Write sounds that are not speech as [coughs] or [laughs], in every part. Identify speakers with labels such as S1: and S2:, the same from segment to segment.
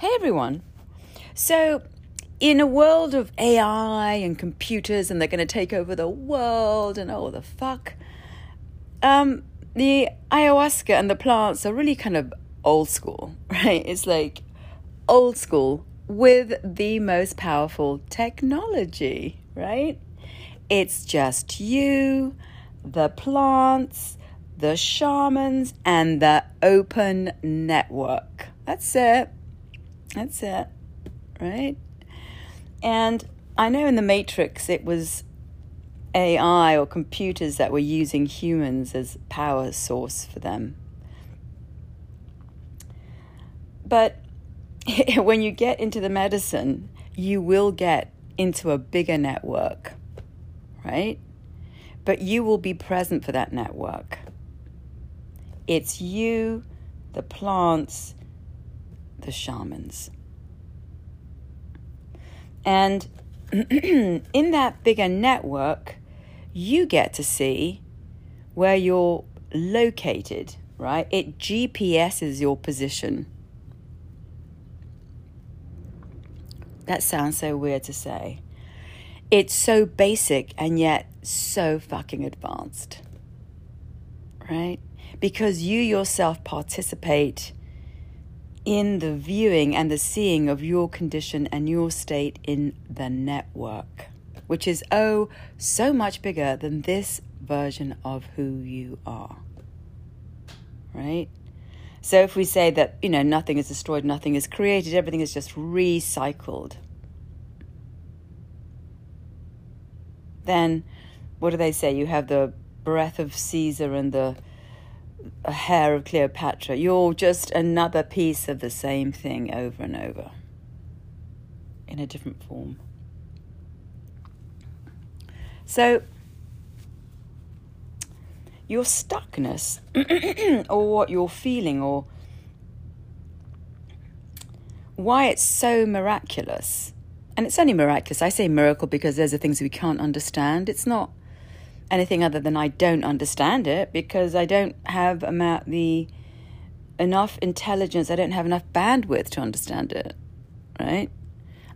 S1: Hey everyone. So, in a world of AI and computers and they're going to take over the world and oh the fuck, um, the ayahuasca and the plants are really kind of old school, [laughs] right? It's like old school with the most powerful technology, right? It's just you, the plants, the shamans, and the open network. That's it. That's it, right? And I know in the Matrix it was AI or computers that were using humans as power source for them. But [laughs] when you get into the medicine, you will get into a bigger network, right? But you will be present for that network. It's you, the plants, the shamans. And [clears throat] in that bigger network, you get to see where you're located, right? It GPSs your position. That sounds so weird to say. It's so basic and yet so fucking advanced, right? Because you yourself participate in the viewing and the seeing of your condition and your state in the network, which is, oh, so much bigger than this version of who you are. Right? So if we say that, you know, nothing is destroyed, nothing is created, everything is just recycled, then what do they say? You have the breath of Caesar and the a hair of Cleopatra. You're just another piece of the same thing over and over in a different form. So, your stuckness, [clears throat] or what you're feeling, or why it's so miraculous. And it's only miraculous. I say miracle because there's the things we can't understand. It's not anything other than I don't understand it because I don't have amount the enough intelligence, I don't have enough bandwidth to understand it. Right?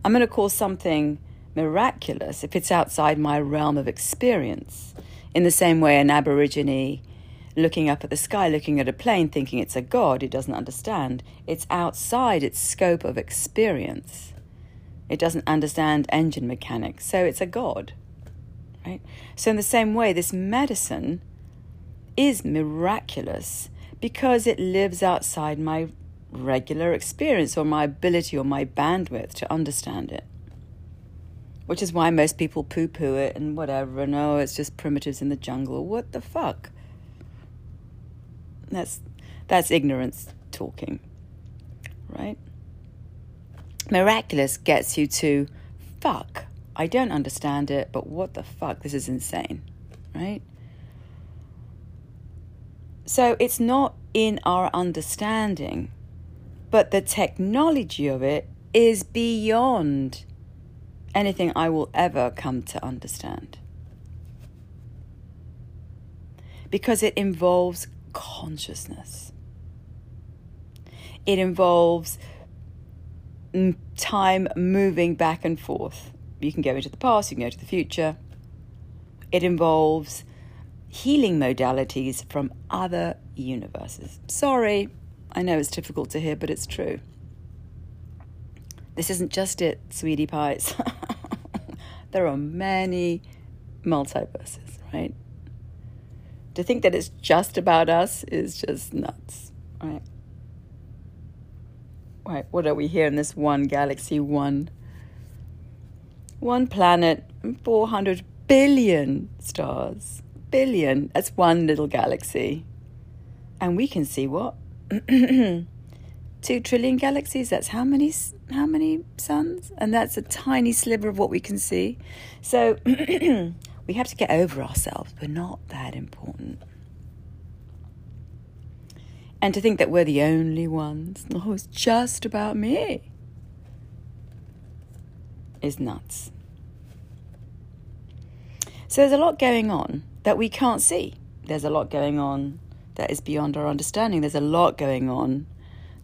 S1: I'm going to call something miraculous if it's outside my realm of experience. In the same way, an Aborigine looking up at the sky, looking at a plane, thinking it's a god, it doesn't understand. It's outside its scope of experience. It doesn't understand engine mechanics, so it's a god right? So, in the same way, this medicine is miraculous because it lives outside my regular experience or my ability or my bandwidth to understand it. Which is why most people poo poo it and whatever, and oh, it's just primitives in the jungle. What the fuck? That's, that's ignorance talking, right? Miraculous gets you to fuck. I don't understand it, but what the fuck? This is insane, right? So it's not in our understanding, but the technology of it is beyond anything I will ever come to understand. Because it involves consciousness, it involves time moving back and forth you can go into the past, you can go to the future. It involves healing modalities from other universes. Sorry, I know it's difficult to hear, but it's true. This isn't just it, sweetie pies. [laughs] there are many multiverses, right? To think that it's just about us is just nuts, right? Right, what are we here in this one galaxy, one one planet, 400 billion stars. Billion. That's one little galaxy. And we can see what? [clears throat] Two trillion galaxies. That's how many how many suns? And that's a tiny sliver of what we can see. So [clears throat] we have to get over ourselves. We're not that important. And to think that we're the only ones, oh, it's just about me, is nuts. So there's a lot going on that we can't see. There's a lot going on that is beyond our understanding. There's a lot going on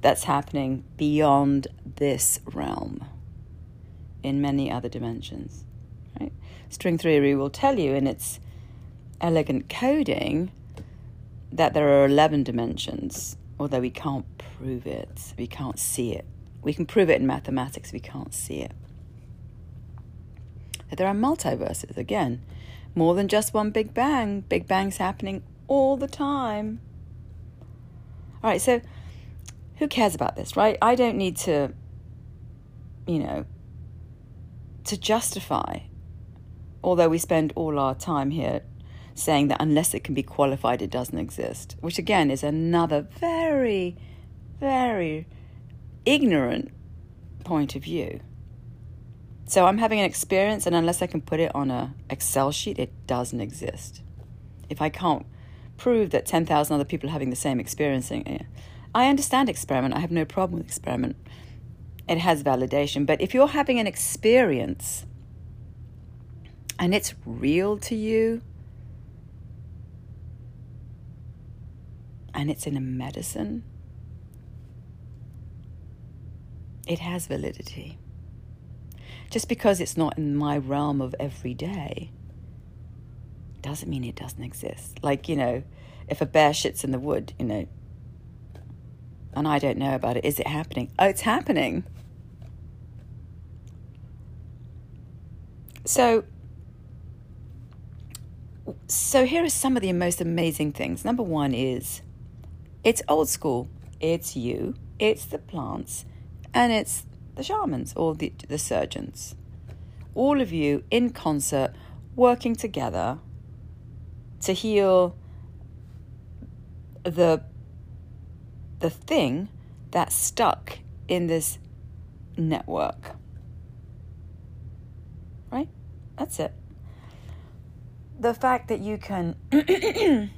S1: that's happening beyond this realm in many other dimensions. Right? String theory will tell you in its elegant coding that there are 11 dimensions, although we can't prove it, we can't see it. We can prove it in mathematics, we can't see it. That there are multiverses, again, more than just one Big Bang. Big Bang's happening all the time. All right, so who cares about this, right? I don't need to, you know, to justify, although we spend all our time here saying that unless it can be qualified, it doesn't exist, which again is another very, very ignorant point of view. So I'm having an experience, and unless I can put it on a Excel sheet, it doesn't exist. If I can't prove that 10,000 other people are having the same experiencing it, I understand experiment. I have no problem with experiment. It has validation. But if you're having an experience and it's real to you, and it's in a medicine, it has validity. Just because it's not in my realm of every day doesn't mean it doesn't exist. Like, you know, if a bear shits in the wood, you know, and I don't know about it, is it happening? Oh, it's happening. So, so here are some of the most amazing things. Number one is it's old school. It's you, it's the plants, and it's the shamans or the, the surgeons. All of you in concert, working together to heal the the thing that's stuck in this network. Right? That's it. The fact that you can [clears throat]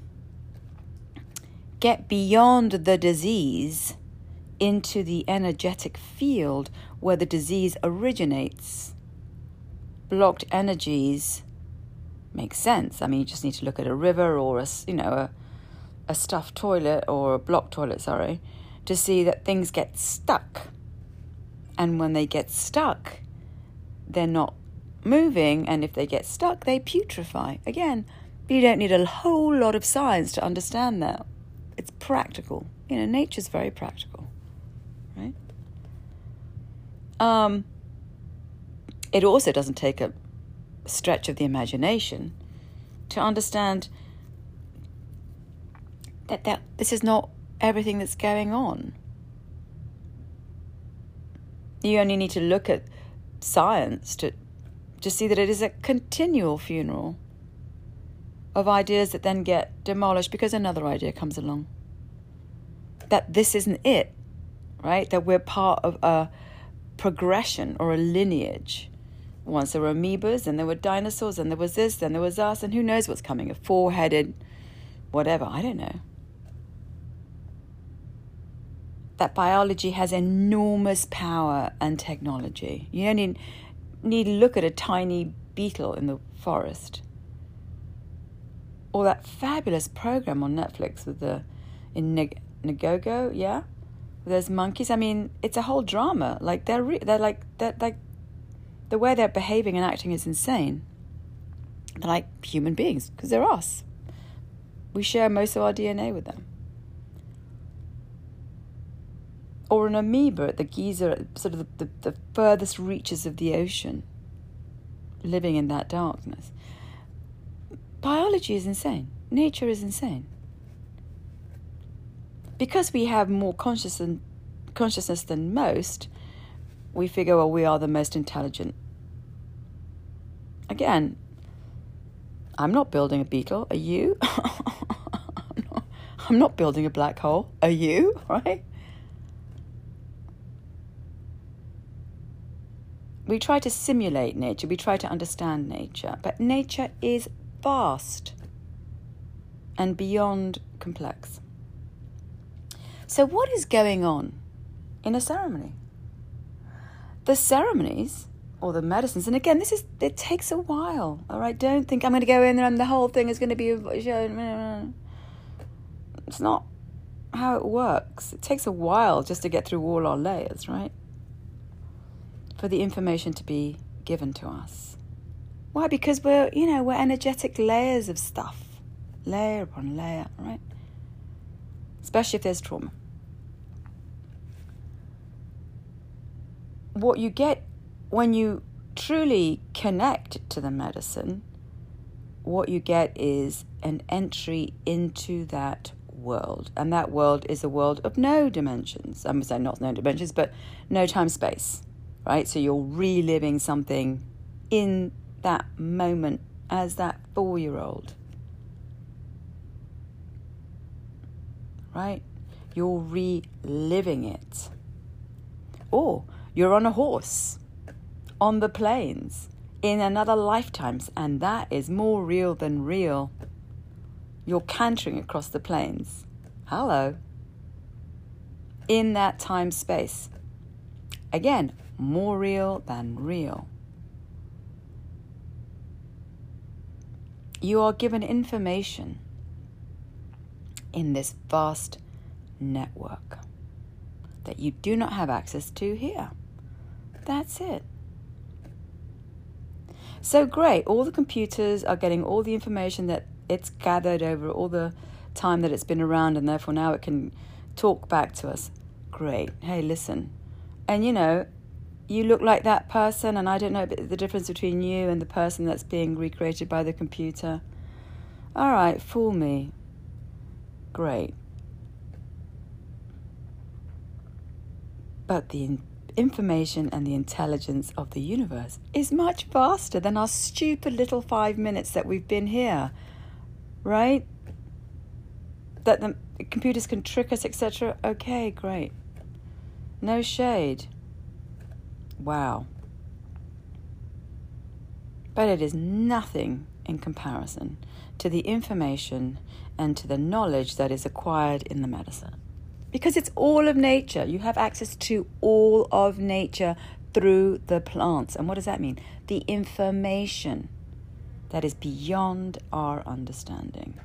S1: get beyond the disease into the energetic field where the disease originates. Blocked energies make sense. I mean, you just need to look at a river or a, you know, a, a stuffed toilet or a blocked toilet, sorry, to see that things get stuck. And when they get stuck, they're not moving, and if they get stuck, they putrefy. Again, you don't need a whole lot of science to understand that it's practical. You know, nature's very practical, right? Um, it also doesn't take a stretch of the imagination to understand that, that this is not everything that's going on. You only need to look at science to, to see that it is a continual funeral of ideas that then get demolished because another idea comes along. That this isn't it, right? That we're part of a progression or a lineage. Once there were amoebas, and there were dinosaurs, and there was this, then there was us, and who knows what's coming? A four headed whatever, I don't know. That biology has enormous power and technology. You only need to look at a tiny beetle in the forest or that fabulous program on Netflix with the in Ngogo, yeah, there's monkeys. I mean, it's a whole drama. Like they're re- they're like they're like the way they're behaving and acting is insane. They're like human beings because they're us. We share most of our DNA with them. Or an amoeba at the geyser, sort of the, the, the furthest reaches of the ocean, living in that darkness. Biology is insane. Nature is insane. Because we have more conscious than, consciousness than most, we figure, well, we are the most intelligent. Again, I'm not building a beetle. Are you? I'm, [laughs] not, I'm not building a black hole. Are you? [laughs] Right? We try to simulate nature, we try to understand nature, but nature is vast and beyond complex. So, what is going on in a ceremony? The ceremonies or the medicines, and again, this is it takes a while. All right, don't think I'm going to go in there and the whole thing is going to be shown. It's not how it works. It takes a while just to get through all our layers, right? for the information to be given to us. Why? Because we're, you know, we're energetic layers of stuff, layer upon layer, right? Especially if there's trauma. What you get when you truly connect to the medicine, what you get is an entry into that world. And that world is a world of no dimensions. I'm saying not no dimensions, but no time space, right? So you're reliving something in that moment as that four year old. Right? You're reliving it. Or you're on a horse, on the plains, in another lifetimes, and that is more real than real. You're cantering across the plains. Hello. In that time space. Again, more real than real. You are given information in this vast network that you do not have access to here. That's it. So great, all the computers are getting all the information that it's gathered over all the time that it's been around, and therefore now it can talk back to us. Great. Hey, listen. And you know, you look like that person, and I don't know the difference between you and the person that's being recreated by the computer. All right, fool me. Great. But the information and the intelligence of the universe is much faster than our stupid little five minutes that we've been here, right? That the computers can trick us, etc. Okay, great. No shade. Wow. But it is nothing in comparison to the information and to the knowledge that is acquired in the medicine. Because it's all of nature. You have access to all of nature through the plants. And what does that mean? The information that is beyond our understanding.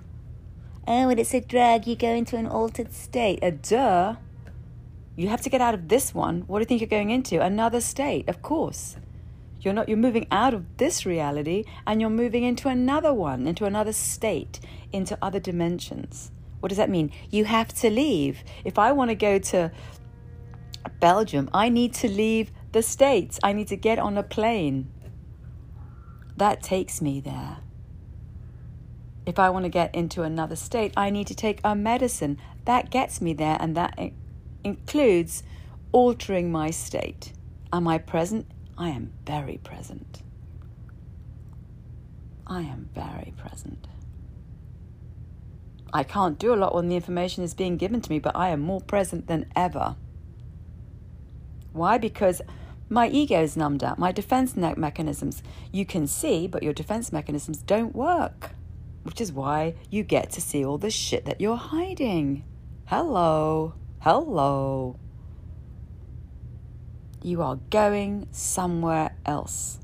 S1: Oh, and it's a drug, you go into an altered state. A duh. You have to get out of this one. What do you think you're going into? Another state, of course. You're not you're moving out of this reality and you're moving into another one, into another state, into other dimensions. What does that mean? You have to leave. If I want to go to Belgium, I need to leave the States. I need to get on a plane. That takes me there. If I want to get into another state, I need to take a medicine. That gets me there, and that includes altering my state. Am I present? I am very present. I am very present. I can't do a lot when the information is being given to me, but I am more present than ever. Why? Because my ego is numbed out, my defense mechanisms you can see, but your defense mechanisms don't work, which is why you get to see all the shit that you're hiding. Hello, hello. You are going somewhere else.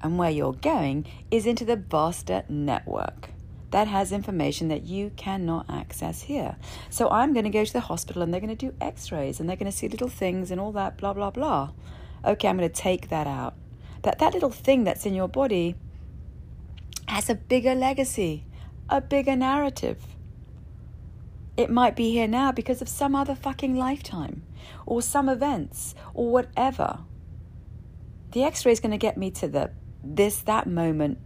S1: And where you're going is into the vaster network that has information that you cannot access here. So I'm going to go to the hospital and they're going to do x rays and they're going to see little things and all that, blah, blah, blah. Okay, I'm going to take that out. That, that little thing that's in your body has a bigger legacy, a bigger narrative. It might be here now because of some other fucking lifetime or some events or whatever. The x ray is going to get me to the this, that moment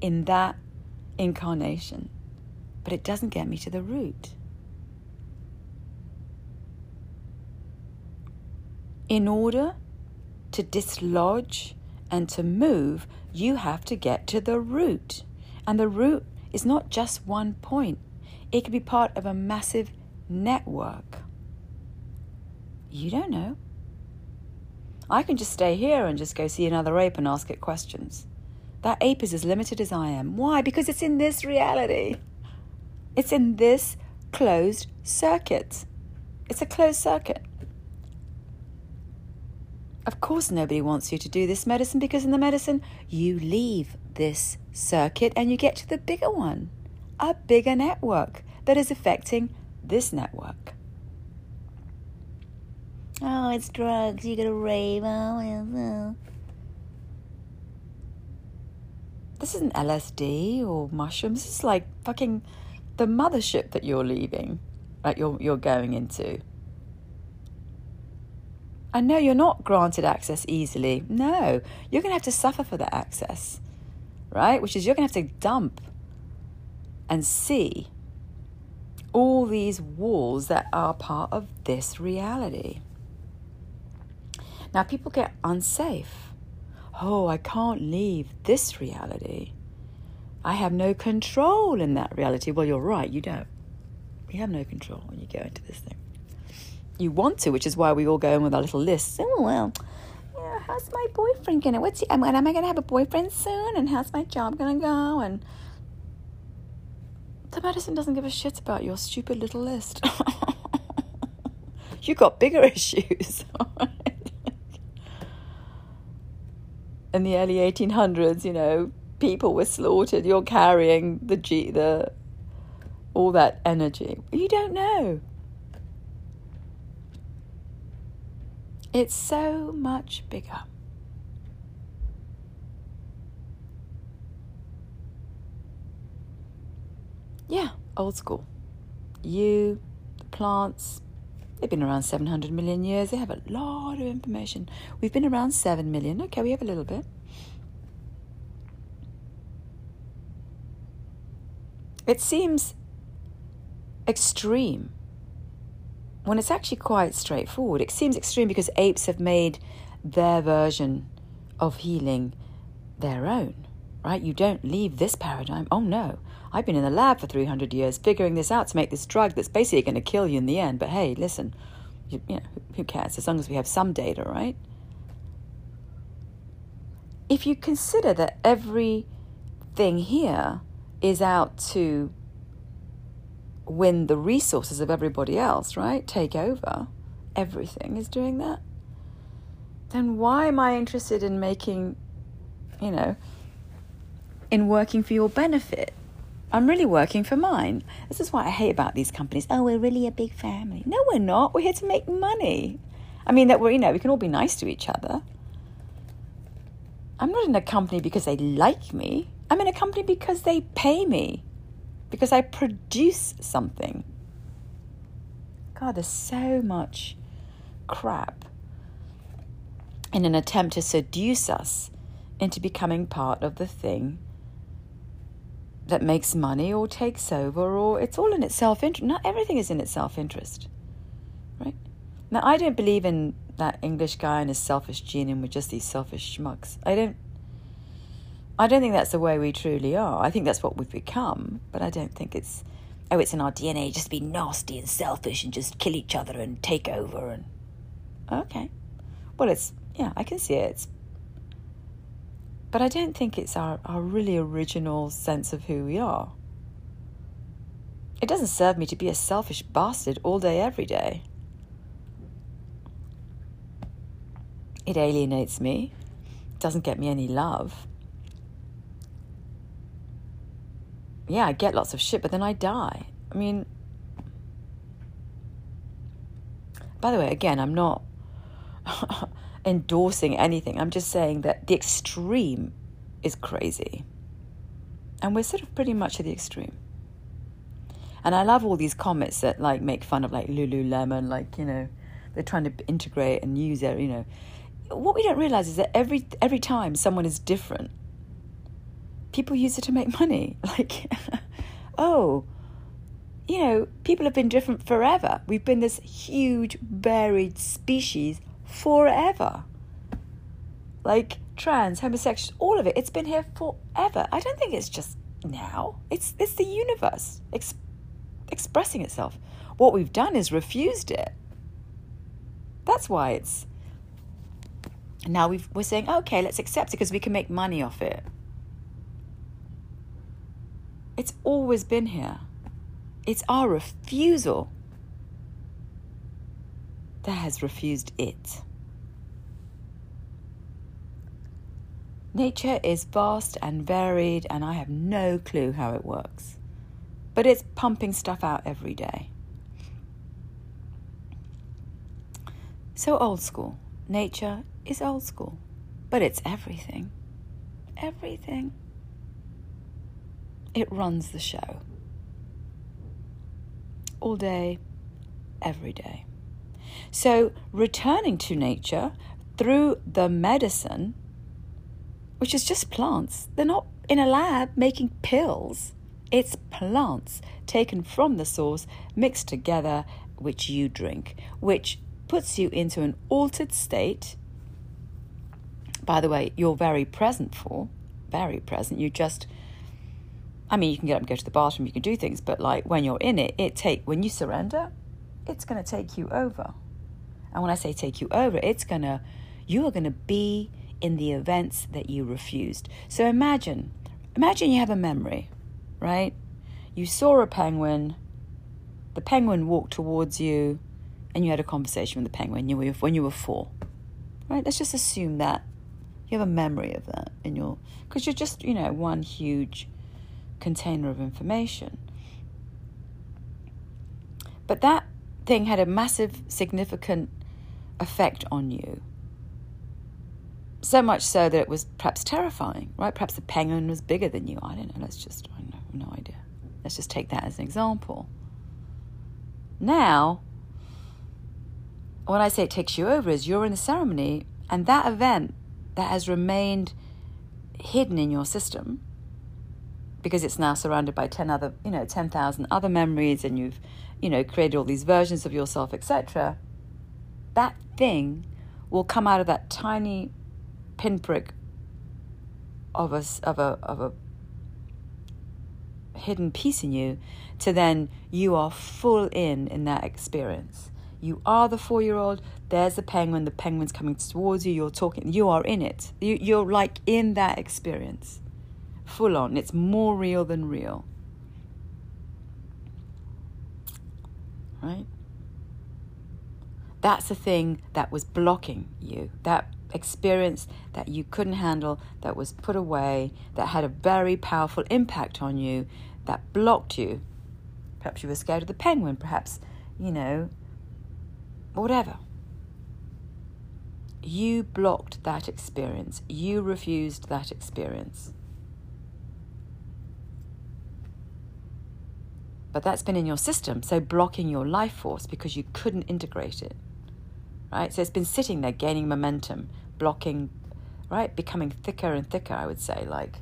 S1: in that incarnation, but it doesn't get me to the root. In order to dislodge and to move, you have to get to the root. And the root is not just one point, it can be part of a massive network. You don't know. I can just stay here and just go see another ape and ask it questions. That ape is as limited as I am. Why? Because it's in this reality. It's in this closed circuit. It's a closed circuit. Of course, nobody wants you to do this medicine because in the medicine, you leave this circuit and you get to the bigger one, a bigger network that is affecting this network. Oh, it's drugs. You gotta rave. Oh, oh. This isn't LSD or mushrooms. This is like fucking the mothership that you're leaving, that you're you're going into. I know you're not granted access easily. No, you're going to have to suffer for that access, right? Which is you're going to have to dump and see all these walls that are part of this reality. Now, people get unsafe. Oh, I can't leave this reality. I have no control in that reality. Well, you're right, you don't. You have no control when you go into this thing. You want to, which is why we all go in with our little lists. Oh, well, yeah, how's my boyfriend gonna? What's he? Am, am I gonna have a boyfriend soon? And how's my job gonna go? And the medicine doesn't give a shit about your stupid little list. [laughs] you got bigger [laughs] issues. [laughs] In the early 1800s, you know, people were slaughtered. You're carrying the G, the all that energy. You don't know. It's so much bigger. Yeah, old school. You, the plants, they've been around 700 million years. They have a lot of information. We've been around 7 million. Okay, we have a little bit. It seems extreme when it's actually quite straightforward. It seems extreme because apes have made their version of healing their own, right? You don't leave this paradigm. Oh no, I've been in the lab for 300 years figuring this out to make this drug that's basically going to kill you in the end. But hey, listen, you, you know, who cares as long as we have some data, right? If you consider that everything here is out to win the resources of everybody else, right? Take over. Everything is doing that. Then why am I interested in making, you know, in working for your benefit? I'm really working for mine. This is what I hate about these companies. Oh, we're really a big family. No, we're not. We're here to make money. I mean, that we're, you know, we can all be nice to each other. I'm not in a company because they like me. I'm in a company because they pay me, because I produce something. God, there's so much crap in an attempt to seduce us into becoming part of the thing that makes money or takes over or it's all in its self interest. Not everything is in its self interest. Right? Now I don't believe in that English guy and his selfish gene and we're just these selfish schmucks. I don't I don't think that's the way we truly are. I think that's what we've become, but I don't think it's oh it's in our DNA just be nasty and selfish and just kill each other and take over and okay. Well it's yeah, I can see it. It's but I don't think it's our, our really original sense of who we are. It doesn't serve me to be a selfish bastard all day, every day. It alienates me, doesn't get me any love. Yeah, I get lots of shit, but then I die. I mean, by the way, again, I'm not. [laughs] endorsing anything. I'm just saying that the extreme is crazy. And we're sort of pretty much at the extreme. And I love all these comments that like make fun of like Lululemon, like, you know, they're trying to integrate and use it, you know. What we don't realize is that every every time someone is different, people use it to make money. [laughs] Like, [laughs] oh, you know, people have been different forever. We've been this huge, varied species forever. Like trans, homosexual, all of it. It's been here forever. I don't think it's just now. It's it's the universe ex- expressing itself. What we've done is refused it. That's why it's now we are saying okay, let's accept it because we can make money off it. It's always been here. It's our refusal that has refused it. Nature is vast and varied, and I have no clue how it works. But it's pumping stuff out every day. So old school. Nature is old school, but it's everything. Everything. It runs the show. All day, every day. So, returning to nature through the medicine, which is just plants, they're not in a lab making pills. It's plants taken from the source, mixed together, which you drink, which puts you into an altered state. By the way, you're very present for, very present. You just, I mean, you can get up and go to the bathroom, you can do things, but like when you're in it, it take when you surrender, it's going to take you over. And when I say take you over, it's going to, you are going to be in the events that you refused. So imagine, imagine you have a memory, right? You saw a penguin, the penguin walked towards you, and you had a conversation with the penguin when you were four, right? Let's just assume that you have a memory of that in your, because you're just, you know, one huge container of information. But that thing had a massive, significant effect on you. So much so that it was perhaps terrifying, right? Perhaps the penguin was bigger than you. I don't know. Let's just, I have no idea. Let's just take that as an example. Now, when I say it takes you over, is you're in the ceremony, and that event that has remained hidden in your system because it's now surrounded by 10 other, you know, 10,000 other memories, and you've, you know, created all these versions of yourself, etc that thing will come out of that tiny pinprick of a, of a, of a hidden piece in you to then you are full in in that experience. You are the four year old, there's the penguin, the penguin's coming towards you, you're talking, you are in it. You, you're like in that experience, full on. It's more real than real. Right? That's the thing that was blocking you. That experience that you couldn't handle, that was put away, that had a very powerful impact on you, that blocked you. Perhaps you were scared of the penguin, perhaps, you know, whatever. You blocked that experience. You refused that experience. But that's been in your system, so blocking your life force because you couldn't integrate it right? So it's been sitting there gaining momentum, blocking, right? Becoming thicker and thicker, I would say, like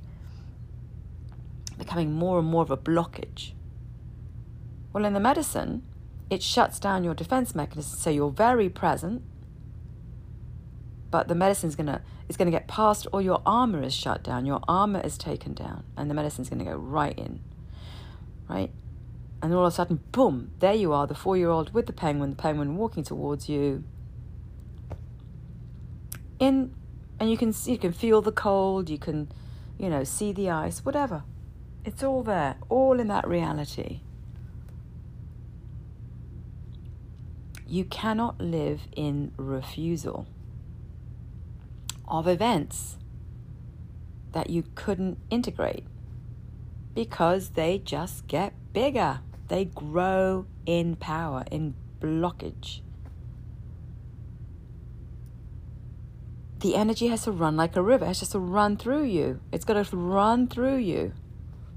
S1: becoming more and more of a blockage. Well, in the medicine, it shuts down your defense mechanism, so you're very present, but the medicine's gonna is gonna get past, or your armor is shut down, your armor is taken down, and the medicine's gonna go right in, right? And all of a sudden, boom, there you are, the four year old with the penguin, the penguin walking towards you, in and you can you can feel the cold, you can, you know, see the ice, whatever. It's all there, all in that reality. You cannot live in refusal of events that you couldn't integrate because they just get bigger. They grow in power, in blockage. The energy has to run like a river. It has just to run through you. It's got to run through you.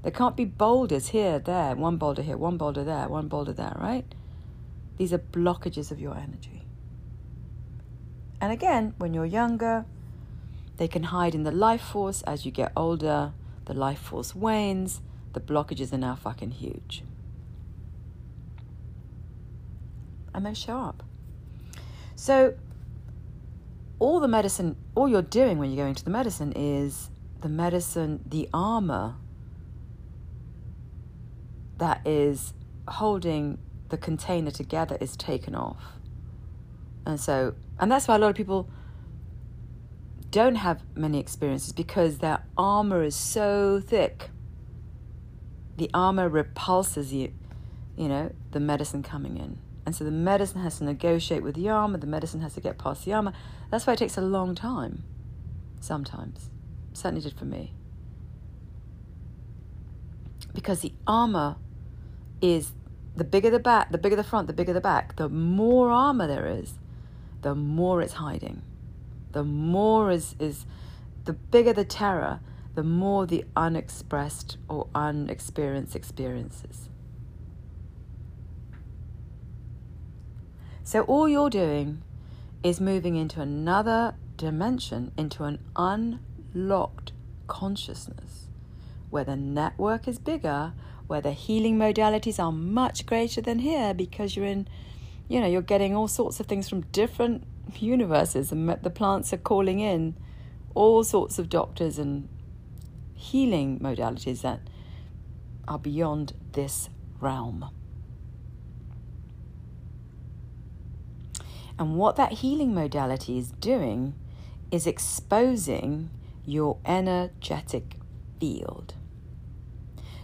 S1: There can't be boulders here, there, one boulder here, one boulder there, one boulder there, right? These are blockages of your energy. And again, when you're younger, they can hide in the life force. As you get older, the life force wanes. The blockages are now fucking huge. And they show up. So all the medicine, all you're doing when you're going to the medicine is the medicine, the armor that is holding the container together is taken off. And so, and that's why a lot of people don't have many experiences because their armor is so thick. The armor repulses you, you know, the medicine coming in. And so the medicine has to negotiate with the armor, the medicine has to get past the armor. That's why it takes a long time, sometimes. certainly did for me. Because the armor is the bigger the back, the bigger the front, the bigger the back, the more armor there is, the more it's hiding. The more is, is the bigger the terror, the more the unexpressed or unexperienced experiences. So all you're doing is moving into another dimension, into an unlocked consciousness, where the network is bigger, where the healing modalities are much greater than here because you're in, you know, you're getting all sorts of things from different universes, and the plants are calling in all sorts of doctors and healing modalities that are beyond this realm. And what that healing modality is doing is exposing your energetic field.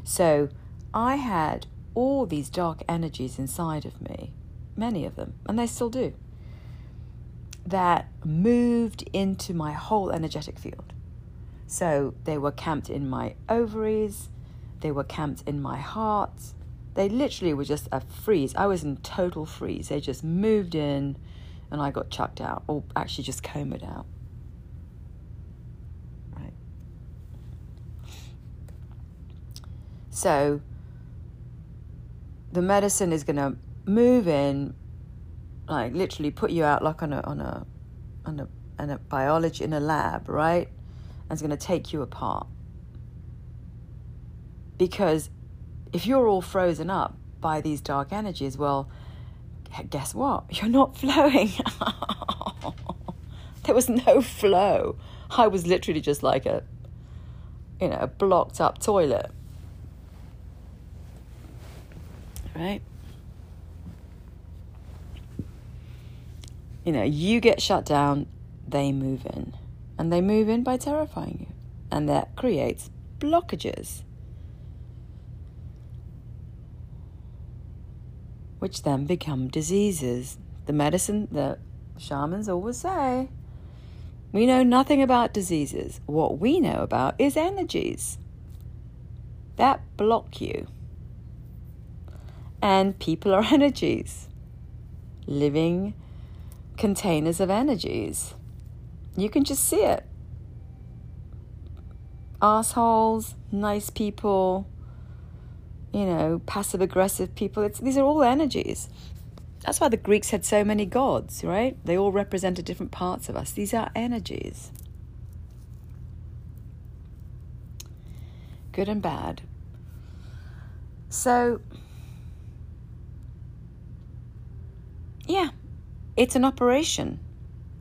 S1: So I had all these dark energies inside of me, many of them, and they still do, that moved into my whole energetic field. So they were camped in my ovaries, they were camped in my heart. They literally were just a freeze. I was in total freeze. They just moved in and I got chucked out, or actually just combed out. Right. So the medicine is going to move in, like literally put you out like on a on a on a, on a biology in a lab, right? And it's going to take you apart. Because if you're all frozen up by these dark energies, well, guess what? You're not flowing. [laughs] there was no flow. I was literally just like a, you know, a blocked up toilet. Right? You know, you get shut down, they move in. And they move in by terrifying you. And that creates blockages. Which then become diseases. The medicine, the shamans always say, we know nothing about diseases. What we know about is energies that block you. And people are [laughs] energies, living containers of energies. You can just see it. Assholes, nice people, you know, passive aggressive people. It's, these are all energies. That's why the Greeks had so many gods, right? They all represented different parts of us. These are energies. Good and bad. So, yeah, it's an operation.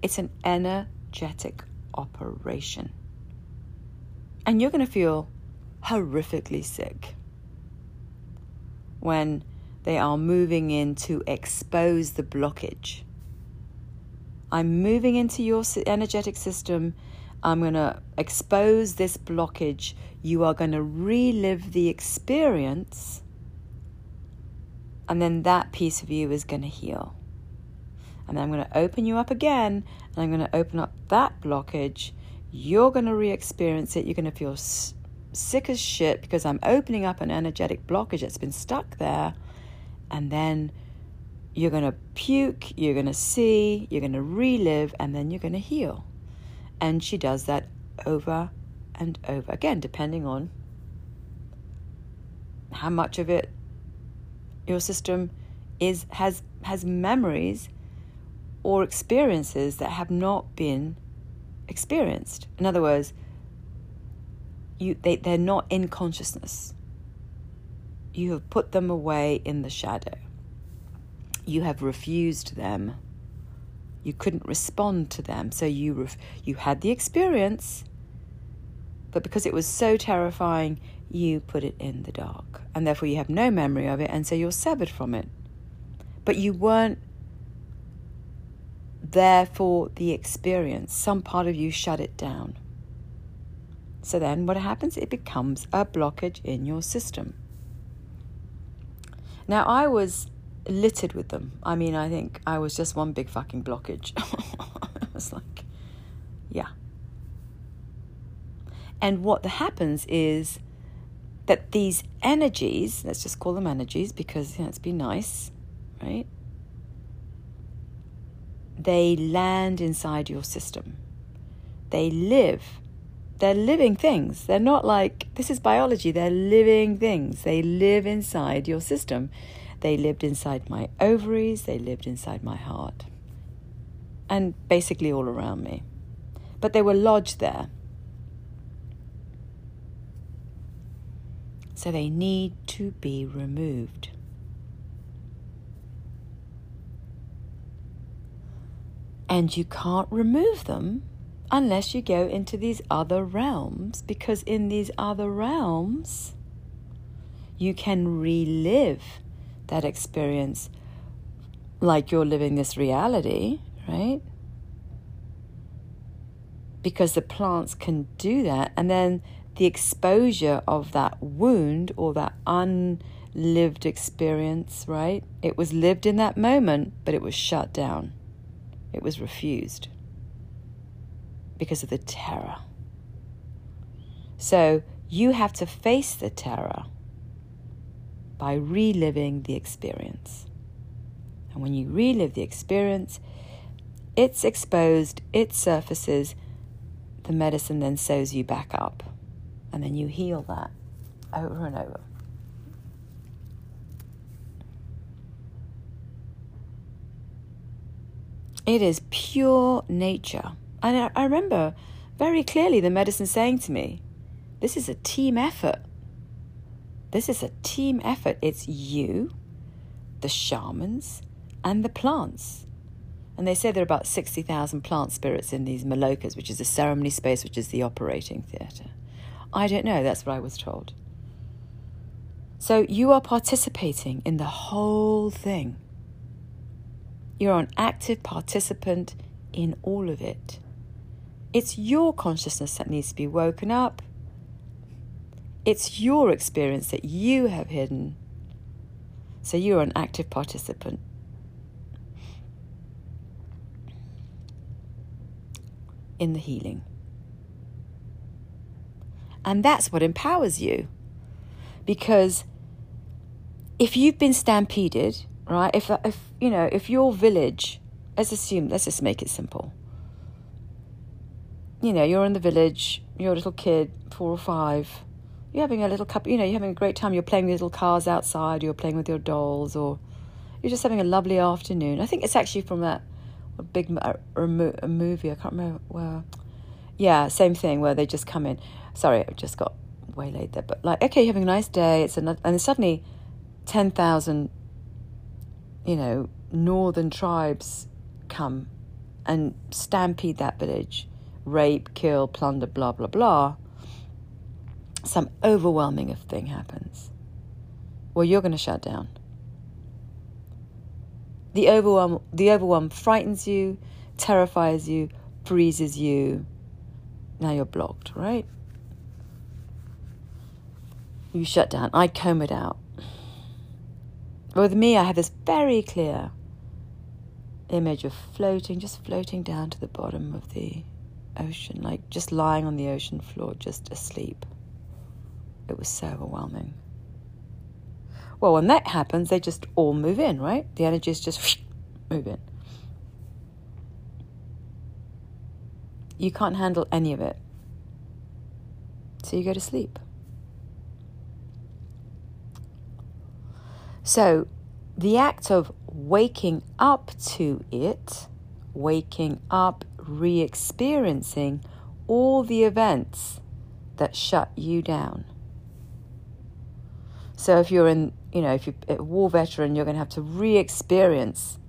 S1: It's an energetic operation. And you're going to feel horrifically sick when they are moving in to expose the blockage. I'm moving into your energetic system. I'm going to expose this blockage. You are going to relive the experience. And then that piece of you is going to heal. And then I'm going to open you up again. And I'm going to open up that blockage. You're going to re experience it. You're going to feel sick as shit because I'm opening up an energetic blockage that's been stuck there. And then you're going to puke, you're going to see, you're going to relive, and then you're going to heal. And she does that over and over again, depending on how much of it your system is has has memories or experiences that have not been experienced. In other words, you they, they're not in consciousness. You have put them away in the shadow. You have refused them. You couldn't respond to them, so you ref- you had the experience, but because it was so terrifying, you put it in the dark, and therefore you have no memory of it, and so you're severed from it. But you weren't there for the experience. Some part of you shut it down. So then what happens? It becomes a blockage in your system. Now, I was littered with them. I mean, I think I was just one big fucking blockage. [laughs] I was like, yeah. And what happens is that these energies, let's just call them energies because you know, it's be nice, right? they land inside your system. They live. They're living things. They're not like, this is biology, they're living things. They live inside your system. They lived inside my ovaries, they lived inside my heart, and basically all around me. But they were lodged there. So they need to be removed. And you can't remove them unless you go into these other realms, because in these other realms, you can relive that experience like you're living this reality, right? Because the plants can do that. And then the exposure of that wound or that unlived experience, right? It was lived in that moment, but it was shut down. It was refused because of the terror. So you have to face the terror by reliving the experience. And when you relive the experience, it's exposed, it surfaces, the medicine then sews you back up. And then you heal that over and over. It is pure nature. And I, remember very clearly the medicine saying to me, This is a team effort. This is a team effort. It's you, the shamans, and the plants. And they say there are about 60,000 plant spirits in these malokas, which is the ceremony space, which is the operating theatre. I don't know, that's what I was told. So you are participating in the whole thing. You're an active participant in all of it. It's your consciousness that needs to be woken up. It's your experience that you have hidden. So you're an active participant. In the healing. And that's what empowers you. Because if you've been stampeded, right? If, if you know, if your village, let's assume, let's just make it simple. You know, you're in the village, you're a little kid, four or five, you're having a little cup, you know, you're having a great time, you're playing with little cars outside, you're playing with your dolls, or you're just having a lovely afternoon. I think it's actually from that big a, a movie, I can't remember where. Yeah, same thing where they just come in. Sorry, I just got waylaid there, but like, okay, you're having a nice day, it's another, and suddenly 10,000 you know, northern tribes come and stampede that village, rape, kill, plunder, blah, blah, blah, some overwhelming thing happens. Well, you're going to shut down. The overwhelm, the overwhelm frightens you, terrifies you, freezes you. Now you're blocked, right? You shut down. I comb it out. With me, I have this very clear image of floating, just floating down to the bottom of the ocean, like just lying on the ocean floor, just asleep. It was so overwhelming. Well, when that happens, they just all move in, right? The energies just [sniffs] move in. You can't handle any of it. So you go to sleep. So, the act of waking up to it, waking up, re experiencing all the events that shut you down. So, if you're in, you know, if you're a war veteran, you're going to have to re experience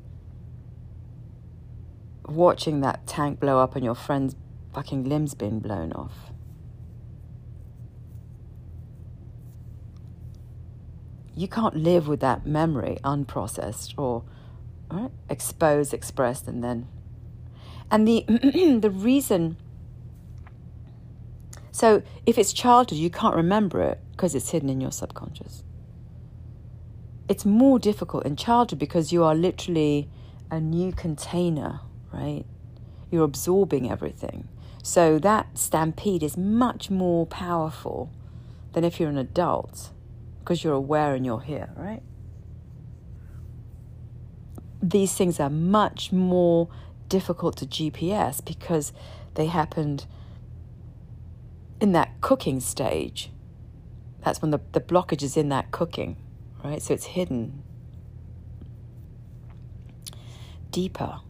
S1: watching that tank blow up and your friend's fucking limbs being blown off. you can't live with that memory unprocessed or right, exposed, expressed, and then. And the [clears throat] the reason. So if it's childhood, you can't remember it because it's hidden in your subconscious. It's more difficult in childhood because you are literally a new container, right? You're absorbing everything. So that stampede is much more powerful than if you're an adult because you're aware and you're here, right? These things are much more difficult to GPS because they happened in that cooking stage. That's when the, the blockage is in that cooking, right? So it's hidden deeper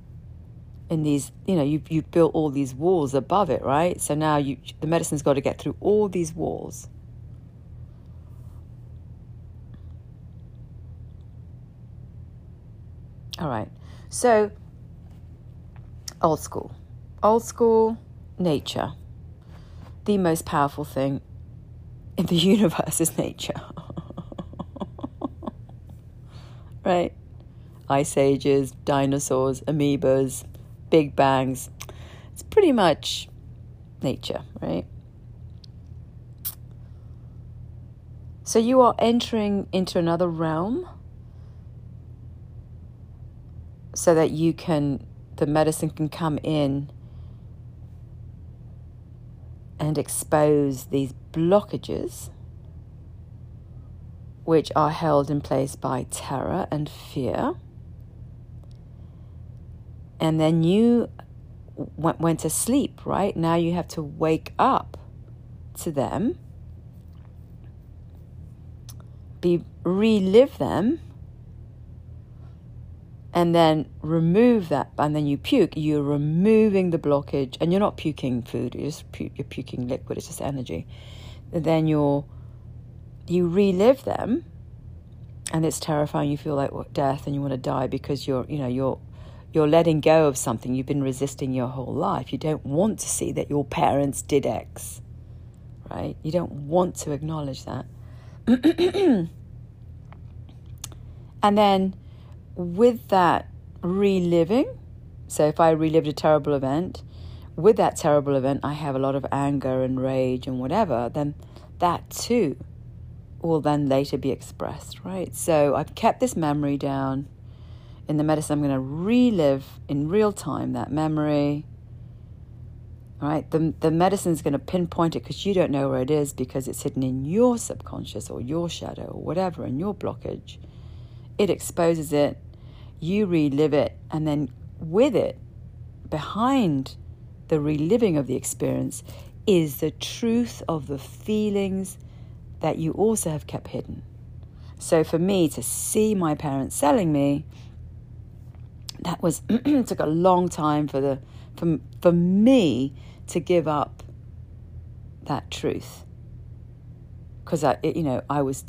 S1: in these, you know, you've, you've built all these walls above it, right? So now you, the medicine's got to get through all these walls. All right. So, old school. Old school nature. The most powerful thing in the [laughs] universe is nature. [laughs] right? Ice ages, dinosaurs, amoebas, big bangs. It's pretty much nature, right? So you are entering into another realm so that you can, the medicine can come in and expose these blockages which are held in place by terror and fear. And then you went, went to sleep, right? Now you have to wake up to them, be relive them and then remove that and then you puke you're removing the blockage and you're not puking food you're just pu- you're puking liquid it's just energy. And then you're you relive them and it's terrifying you feel like death and you want to die because you're you know you're you're letting go of something you've been resisting your whole life. You don't want to see that your parents did x right? You don't want to acknowledge that. [clears throat] And then with that reliving, so if I relived a terrible event, with that terrible event, I have a lot of anger and rage and whatever, then that too will then later be expressed, right? So I've kept this memory down. In the medicine, I'm going to relive in real time that memory. Right? The, the is going to pinpoint it because you don't know where it is because it's hidden in your subconscious or your shadow or whatever, in your blockage. It exposes it you relive it, and then with it, behind the reliving of the experience, is the truth of the feelings that you also have kept hidden. So for me to see my parents selling me, that was [clears throat] took a long time for the for, for me to give up that truth because I you know I was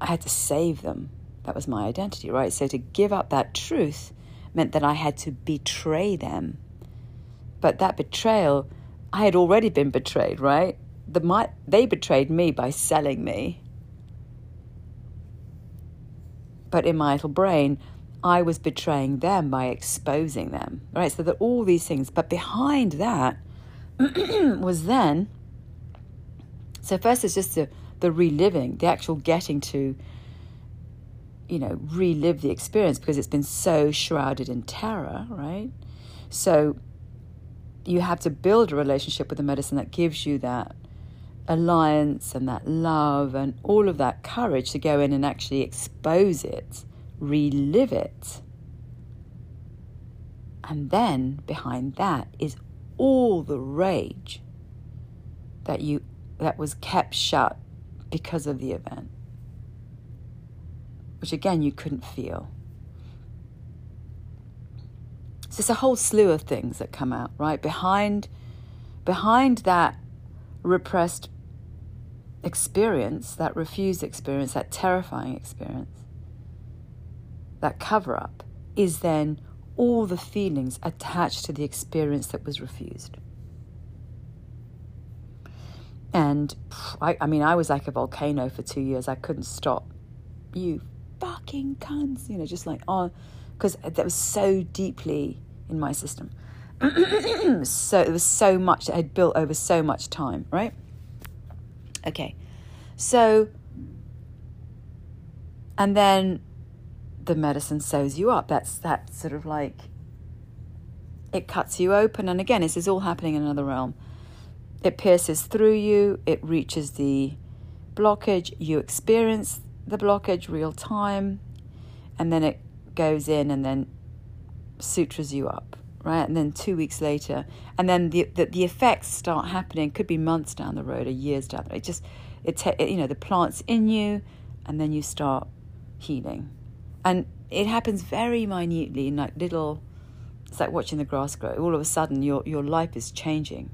S1: I had to save them that was my identity, right? So to give up that truth meant that I had to betray them. But that betrayal, I had already been betrayed, right? The, my, they betrayed me by selling me. But in my little brain, I was betraying them by exposing them, right? So that all these things, but behind that [clears throat] was then. So first, it's just the, the reliving, the actual getting to you know, relive the experience because it's been so shrouded in terror, right? So you have to build a relationship with the medicine that gives you that alliance and that love and all of that courage to go in and actually expose it, relive it. And then behind that is all the rage that you that was kept shut because of the event which again you couldn't feel. So it's a whole slew of things that come out, right? Behind behind that repressed experience, that refused experience, that terrifying experience, that cover up, is then all the feelings attached to the experience that was refused. And I, I mean, I was like a volcano for two years. I couldn't stop. You fucking cunts, you know, just like, oh, because that was so deeply in my system. [clears throat] so it was so much that had built over so much time, right? Okay, so, and then the medicine sews you up. That's that sort of like, it cuts you open. And again, this is all happening in another realm. It pierces through you, it reaches the blockage, you experience the blockage real time, and then it goes in and then sutures you up, right? And then two weeks later, and then the the, the effects start happening. Could be months down the road or years down the road. It just it, te- it you know the plants in you, and then you start healing, and it happens very minutely in like little. It's like watching the grass grow. All of a sudden, your your life is changing.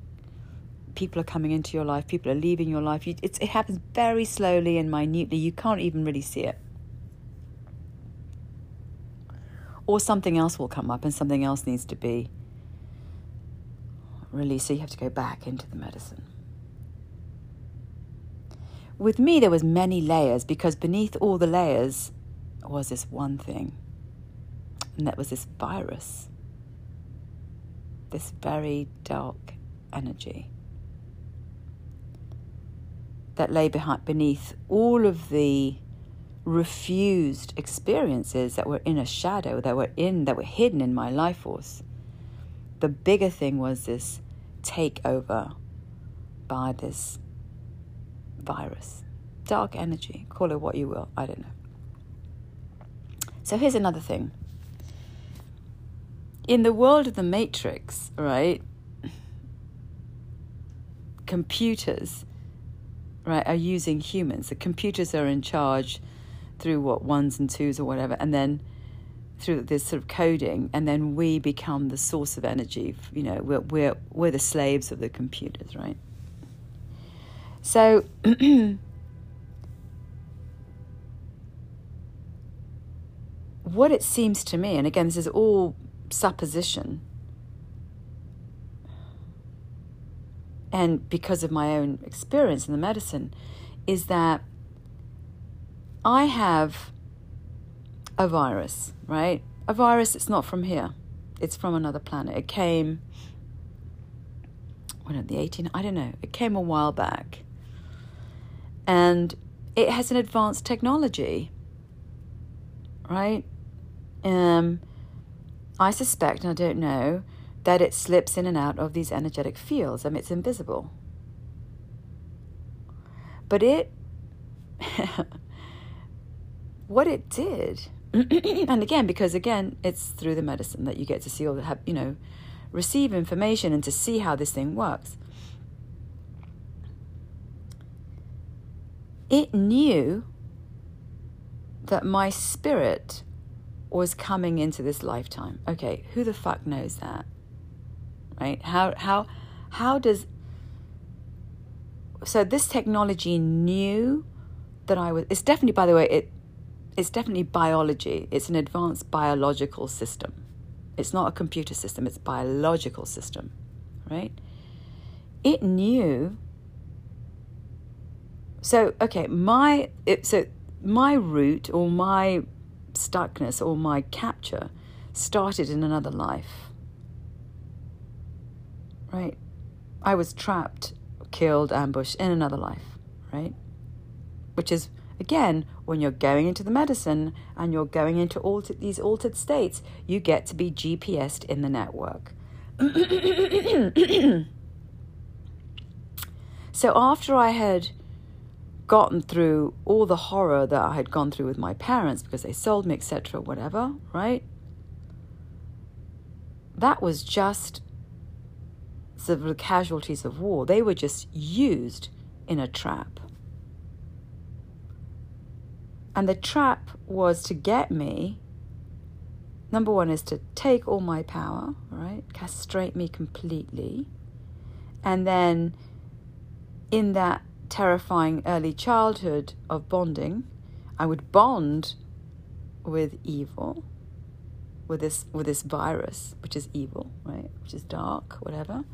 S1: People are coming into your life. People are leaving your life. You, it happens very slowly and minutely. You can't even really see it. or something else will come up and something else needs to be released. So you have to go back into the medicine. With me, there was many layers because beneath all the layers was this one thing, and that was this virus, this very dark energy that lay behind, beneath all of the refused experiences that were in a shadow, that were in, that were hidden in my life force. The bigger thing was this takeover by this virus, dark energy, call it what you will, I don't know. So here's another thing. In the world of the matrix, right, computers, right, are using humans. The computers are in charge through what ones and twos or whatever, and then through this sort of coding, and then we become the source of energy. You know, we're we're we're the slaves of the computers, right? So. [clears throat] what it seems to me, and again, this is all supposition, and because of my own experience in the medicine, is that I have a virus, right? A virus it's not from here. It's from another planet. It came when the 18 I don't know. It came a while back. And it has an advanced technology. Right? Um I suspect, and I don't know, that it slips in and out of these energetic fields. I mean, it's invisible. But it [laughs] what it did, [clears throat] and again, because again, it's through the medicine that you get to see all the, have, you know, receive information and to see how this thing works. It knew that my spirit was coming into this lifetime. Okay, who the fuck knows that? Right? How how how does so this technology knew that I was it's definitely by the way it it's definitely biology. It's an advanced biological system. It's not a computer system, it's biological system, right? It knew. So, okay, my it, so my root or my stuckness or my capture started in another life. Right? I was trapped, killed, ambushed in another life, right? Which is Again, when you're going into the medicine and you're going into altered, these altered states, you get to be GPSed in the network. [coughs] so after I had gotten through all the horror that I had gone through with my parents because they sold me, etc., whatever, right? That was just the casualties of war. They were just used in a trap. And the trap was to get me. Number one is to take all my power, right? Castrate me completely. And then in that terrifying early childhood of bonding, I would bond with evil, with this with this virus, which is evil, right? Which is dark, whatever.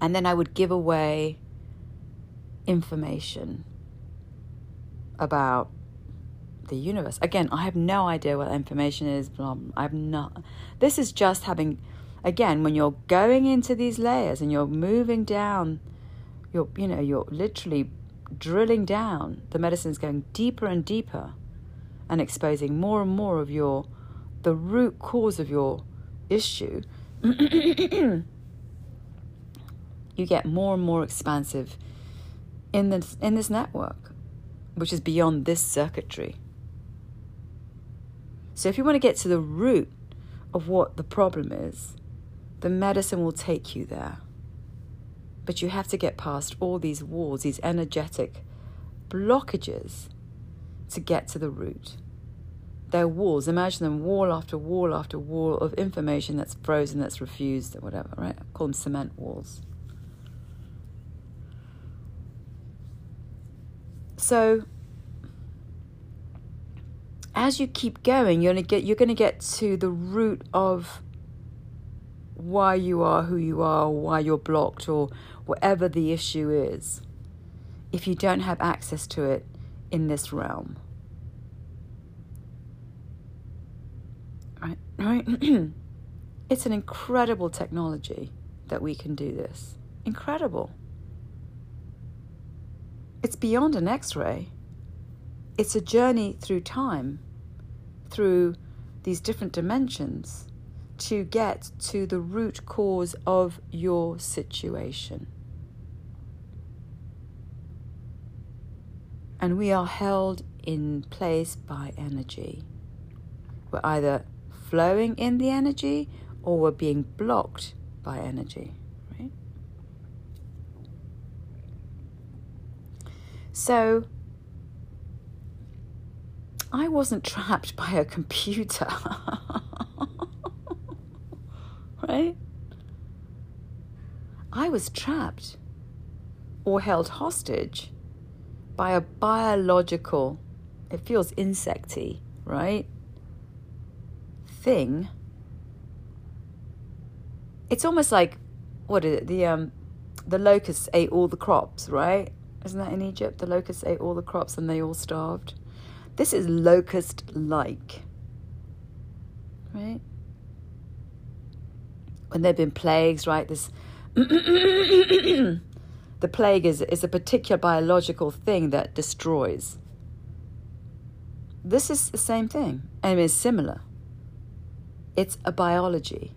S1: And then I would give away information about the universe. Again, I have no idea what information is. Blah, I have not. This is just having, again, when you're going into these layers and you're moving down, you're you know you're literally drilling down. The medicine's going deeper and deeper, and exposing more and more of your, the root cause of your issue. [clears throat] you get more and more expansive in this in this network which is beyond this circuitry. So, if you want to get to the root of what the problem is, the medicine will take you there. But you have to get past all these walls, these energetic blockages to get to the root. They're walls. Imagine them wall after wall after wall of information that's frozen, that's refused, or whatever, right? Call them cement walls. So as you keep going, you're gonna get you're gonna get to the root of why you are who you are, or why you're blocked, or whatever the issue is. If you don't have access to it in this realm, right? Right? [clears throat] it's an incredible technology that we can do this. Incredible. It's beyond an x ray, it's a journey through time, through these different dimensions to get to the root cause of your situation. And we are held in place by energy. We're either flowing in the energy or we're being blocked by energy. So I wasn't trapped by a computer. [laughs] right? I was trapped or held hostage by a biological, it feels insecty, right? Thing. It's almost like what is it? The um the locusts ate all the crops, right? Isn't that in Egypt? The locusts ate all the crops and they all starved. This is locust like. Right? When there have been plagues, right? This [coughs] the plague is, is a particular biological thing that destroys. This is the same thing, and it's similar. It's a biology.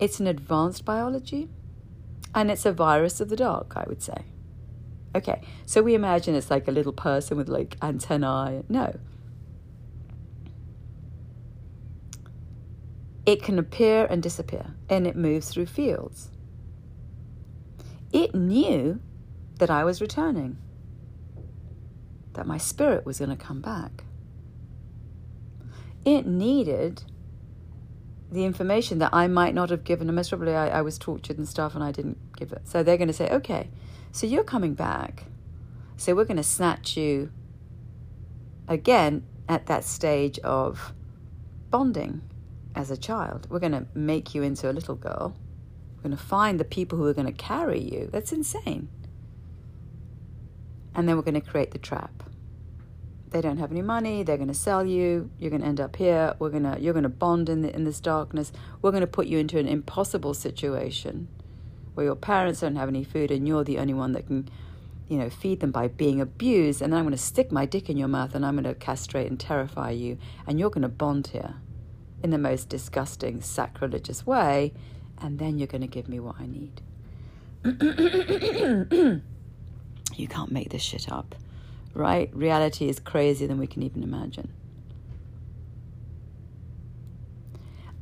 S1: It's an advanced biology, and it's a virus of the dark, I would say. Okay, so we imagine it's like a little person with like antennae. No. It can appear and disappear, and it moves through fields. It knew that I was returning, that my spirit was going to come back. It needed the information that I might not have given. Most probably, I, I was tortured and stuff, and I didn't give it. So they're going to say, okay, so you're coming back. So we're going to snatch you again at that stage of bonding as a child. We're going to make you into a little girl. We're going to find the people who are going to carry you. That's insane. And then we're going to create the trap. They don't have any money. They're going to sell you. You're going to end up here. We're going to you're going to bond in the, in this darkness. We're going to put you into an impossible situation where your parents don't have any food and you're the only one that can, you know, feed them by being abused. And then I'm going to stick my dick in your mouth and I'm going to castrate and terrify you. And you're going to bond here in the most disgusting, sacrilegious way. And then you're going to give me what I need. [coughs] you can't make this shit up, right? Reality is crazier than we can even imagine.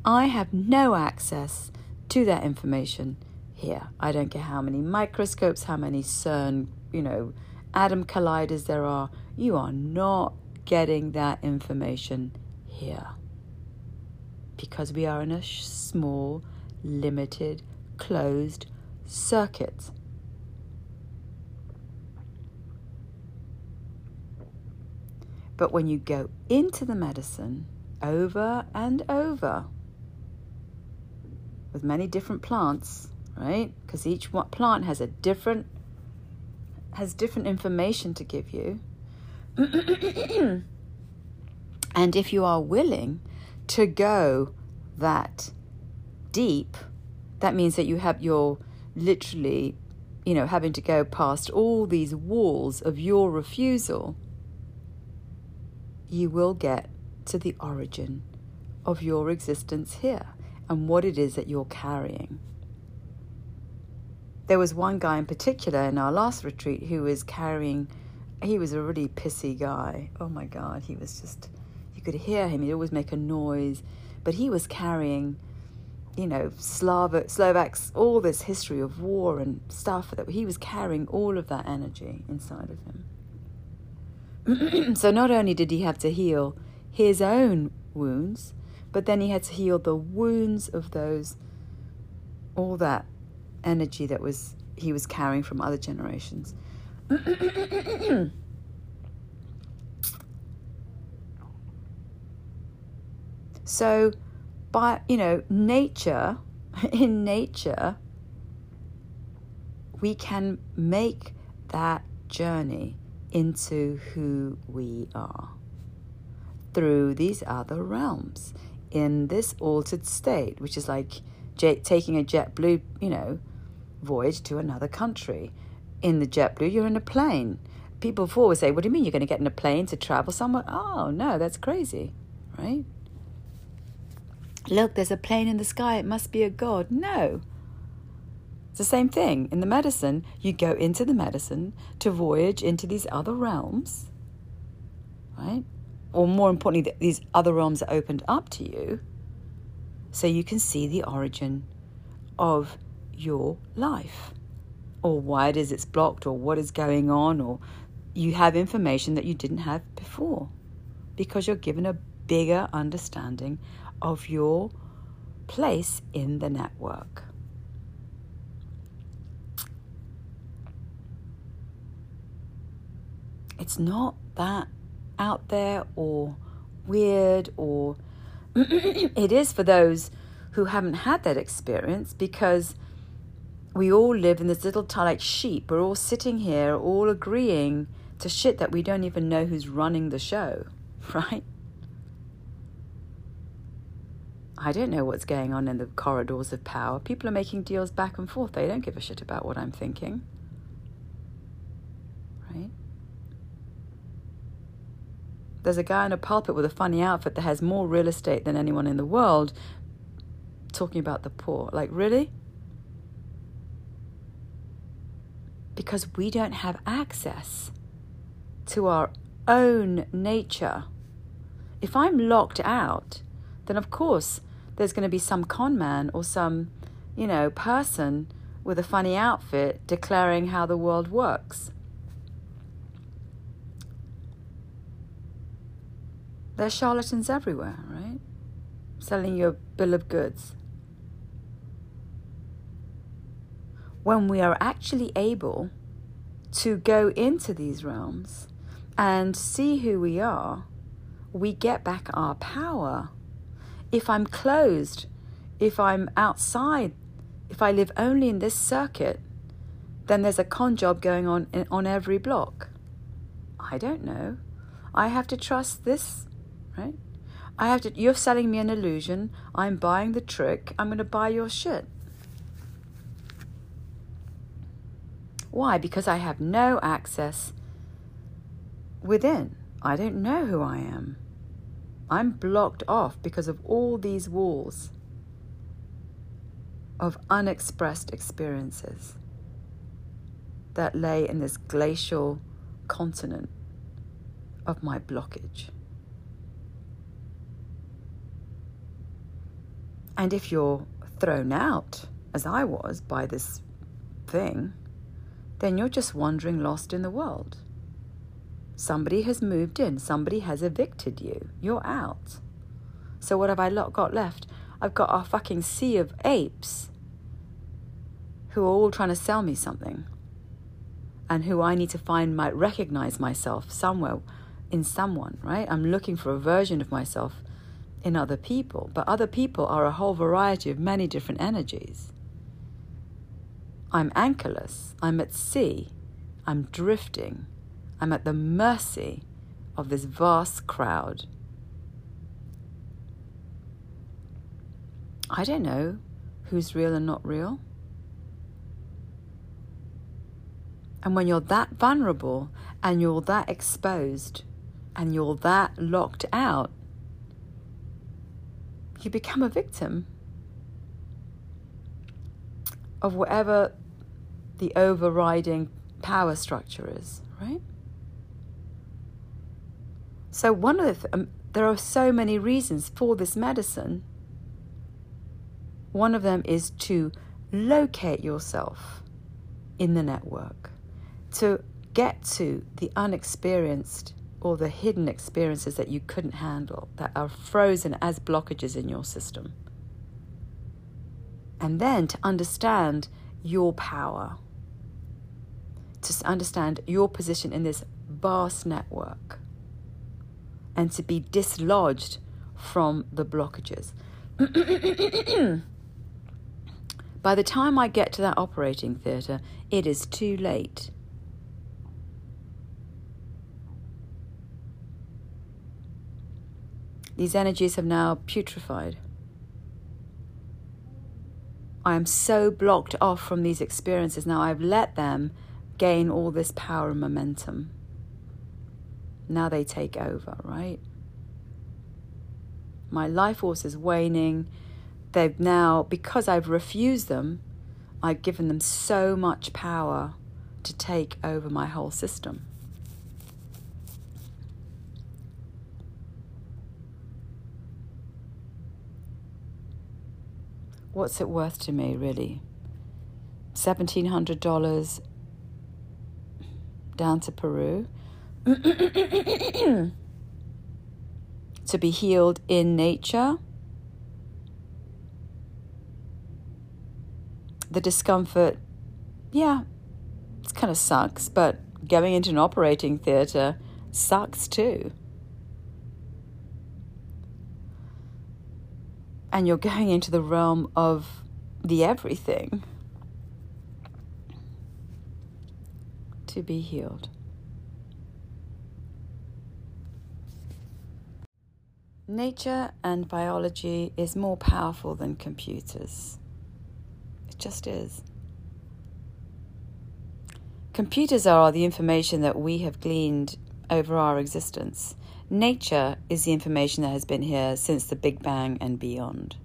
S1: I have no access to that information here. I don't care how many microscopes, how many CERN, you know, atom colliders there are. You are not getting that information here. Because we are in a small, limited, closed circuit. But when you go into the medicine over and over with many different plants, right? Because each plant has a different has different information to give you. [clears throat] and if you are willing to go that deep, that means that you have your literally, you know, having to go past all these walls of your refusal, you will get to the origin of your existence here and what it is that you're carrying there was one guy in particular in our last retreat who was carrying, he was a really pissy guy. Oh my God, he was just, you could hear him, he'd always make a noise, but he was carrying, you know, Slav- Slovaks, all this history of war and stuff that he was carrying all of that energy inside of him. [clears throat] so not only did he have to heal his own wounds, but then he had to heal the wounds of those, all that energy that was he was carrying from other generations. [clears throat] so, by you know, nature, [laughs] in nature, we can make that journey into who we are through these other realms in this altered state, which is like jet, taking a JetBlue, you know, voyage to another country. In the JetBlue, you're in a plane. People before would say, What do you mean you're going to get in a plane to travel somewhere? Oh, no, that's crazy, right? Look, there's a plane in the sky. It must be a god. No. It's the same thing. In the medicine, you go into the medicine to voyage into these other realms, right? Or more importantly, these other realms are opened up to you so you can see the origin of your life or why it is it's blocked or what is going on or you have information that you didn't have before because you're given a bigger understanding of your place in the network. It's not that out there or weird or [clears throat] it is for those who haven't had that experience because we all live in this little town like sheep. We're all sitting here, all agreeing to shit that we don't even know who's running the show, [laughs] right? I don't know what's going on in the corridors of power. People are making deals back and forth. They don't give a shit about what I'm thinking. Right? There's a guy in a pulpit with a funny outfit that has more real estate than anyone in the world talking about the poor. Like, really? Because we don't have access to our own nature. If I'm locked out, then of course there's going to be some con man or some, you know, person with a funny outfit declaring how the world works. There's charlatans everywhere, right? Selling you a bill of goods. When we are actually able to go into these realms and see who we are, we get back our power. If I'm closed, if I'm outside, if I live only in this circuit, then there's a con job going on in, on every block. I don't know. I have to trust this, right? I have to. You're selling me an illusion. I'm buying the trick. I'm going to buy your shit. Why? Because I have no access within. I don't know who I am. I'm blocked off because of all these walls of unexpressed experiences that lay in this glacial continent of my blockage. And if you're thrown out, as I was, by this thing, then you're just wandering lost in the world. Somebody has moved in, somebody has evicted you, you're out. So, what have I got left? I've got a fucking sea of apes who are all trying to sell me something and who I need to find might recognize myself somewhere in someone, right? I'm looking for a version of myself in other people, but other people are a whole variety of many different energies. I'm anchorless. I'm at sea. I'm drifting. I'm at the mercy of this vast crowd. I don't know who's real and not real. And when you're that vulnerable and you're that exposed and you're that locked out, you become a victim of whatever the overriding power structure is, right? So one of the th- um, there are so many reasons for this medicine One of them is to locate yourself in the network, to get to the unexperienced or the hidden experiences that you couldn't handle, that are frozen as blockages in your system. And then to understand your power, to understand your position in this vast network, and to be dislodged from the blockages. [clears throat] By the time I get to that operating theatre, it is too late. These energies have now putrefied. I am so blocked off from these experiences now. I've let them gain all this power and momentum. Now they take over, right? My life force is waning. They've now, because I've refused them, I've given them so much power to take over my whole system. what's it worth to me, really? $1,700 down to Peru [clears throat] to be healed in nature. The discomfort, yeah, it kind of sucks, but going into an operating theatre sucks too. and you're going into the realm of the everything to be healed. Nature and biology is more powerful than computers. It just is. Computers are the information that we have gleaned over our existence. Nature is the information that has been here since the Big Bang and beyond.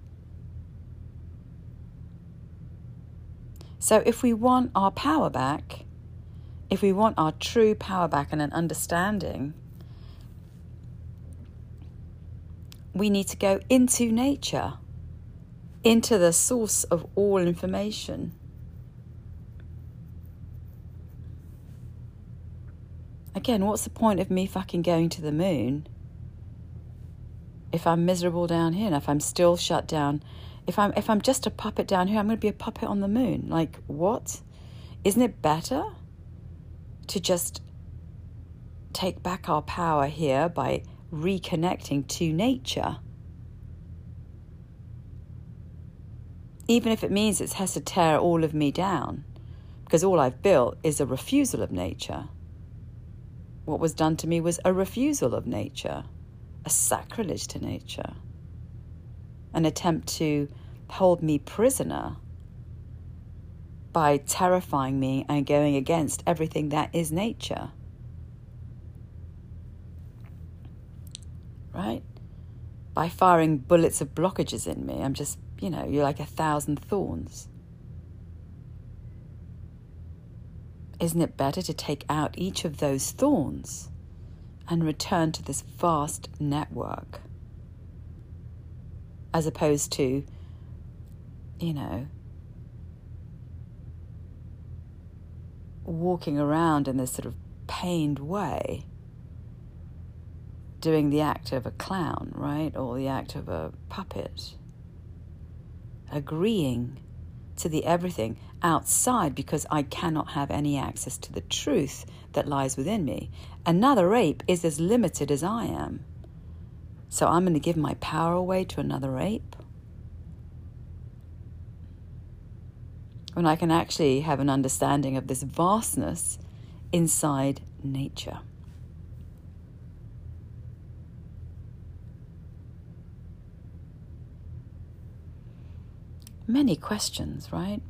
S1: So, if we want our power back, if we want our true power back and an understanding, we need to go into nature, into the source of all information. Again, what's the point of me fucking going to the moon if I'm miserable down here and if I'm still shut down? If I'm if I'm just a puppet down here, I'm going to be a puppet on the moon. Like what? Isn't it better to just take back our power here by reconnecting to nature? Even if it means it has to tear all of me down, because all I've built is a refusal of nature. What was done to me was a refusal of nature, a sacrilege to nature, an attempt to hold me prisoner by terrifying me and going against everything that is nature. Right? By firing bullets of blockages in me, I'm just, you know, you're like a thousand thorns. Isn't it better to take out each of those thorns and return to this vast network as opposed to, you know, walking around in this sort of pained way, doing the act of a clown, right? Or the act of a puppet, agreeing to the everything outside because I cannot have any access to the truth that lies within me. Another ape is as limited as I am. So I'm going to give my power away to another ape? When I can actually have an understanding of this vastness inside nature. Many questions, right?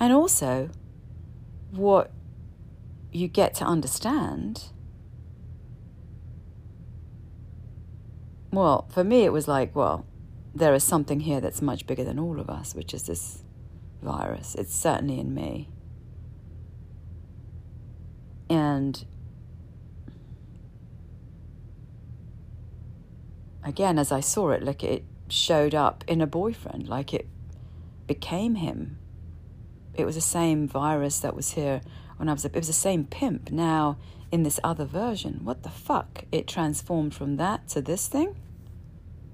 S1: And also, what you get to understand. Well, for me, it was like, well, there is something here that's much bigger than all of us, which is this virus. It's certainly in me. And again, as I saw it, like it showed up in a boyfriend, like it became him. It was the same virus that was here when I was, it was the same pimp. Now, in this other version, what the fuck? It transformed from that to this thing?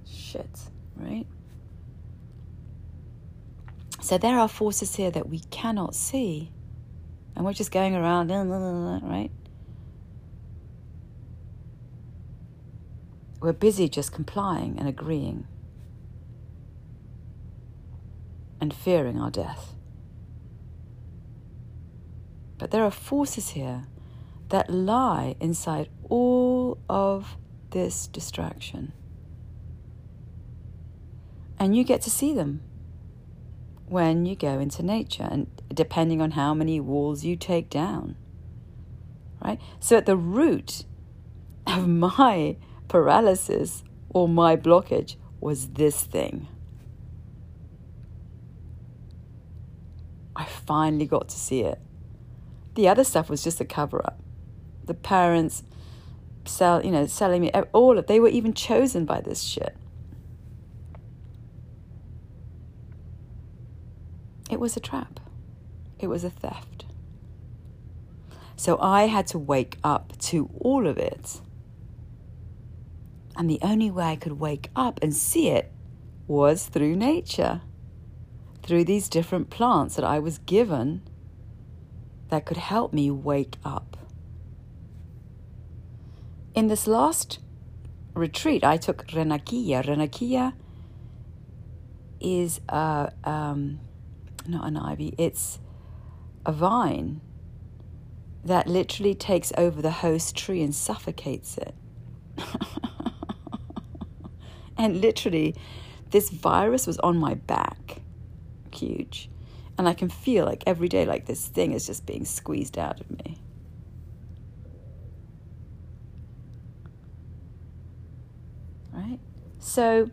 S1: Shit, right? So there are forces here that we cannot see. And we're just going around, right? We're busy just complying and agreeing and fearing our death. But there are forces here that lie inside all of this distraction. And you get to see them when you go into nature, and depending on how many walls you take down. Right? So, at the root of my paralysis or my blockage was this thing. I finally got to see it. The other stuff was just a cover up. The parents sell, you know, selling me all of they were even chosen by this shit. It was a trap. It was a theft. So I had to wake up to all of it. And the only way I could wake up and see it was through nature, through these different plants that I was given that could help me wake up. In this last retreat, I took Renaquilla. Renaquilla is a, um, not an ivy, it's a vine that literally takes over the host tree and suffocates it. [laughs] and literally, this virus was on my back, huge. And I can feel like every day, like this thing is just being squeezed out of me. Right? So,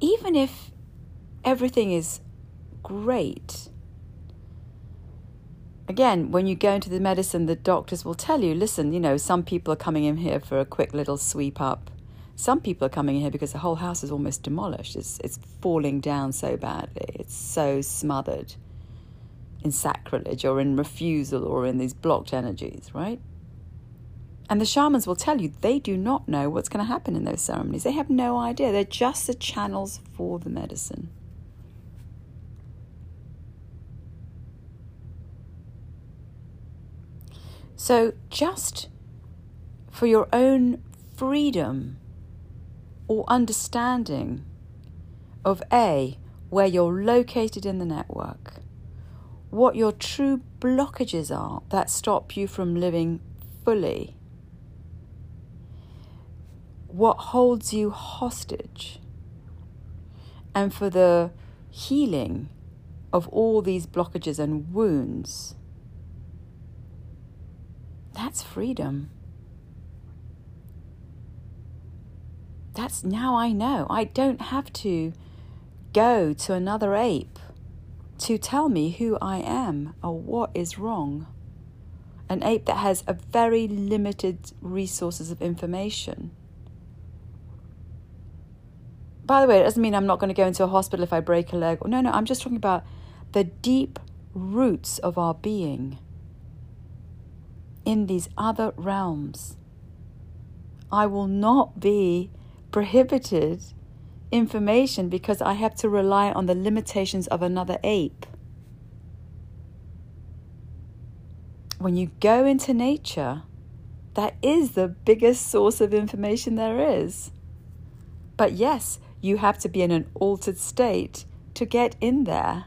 S1: even if everything is great, again, when you go into the medicine, the doctors will tell you listen, you know, some people are coming in here for a quick little sweep up. Some people are coming in here because the whole house is almost demolished. It's, it's falling down so badly. It's so smothered in sacrilege or in refusal or in these blocked energies, right? And the shamans will tell you they do not know what's going to happen in those ceremonies. They have no idea. They're just the channels for the medicine. So, just for your own freedom or understanding of A, where you're located in the network, what your true blockages are that stop you from living fully, what holds you hostage, and for the healing of all these blockages and wounds that's freedom. That's now I know. I don't have to go to another ape to tell me who I am or what is wrong. An ape that has a very limited resources of information. By the way, it doesn't mean I'm not going to go into a hospital if I break a leg. No, no, I'm just talking about the deep roots of our being in these other realms. I will not be prohibited information because I have to rely on the limitations of another ape. When you go into nature, that is the biggest source of information there is. But yes, you have to be in an altered state to get in there,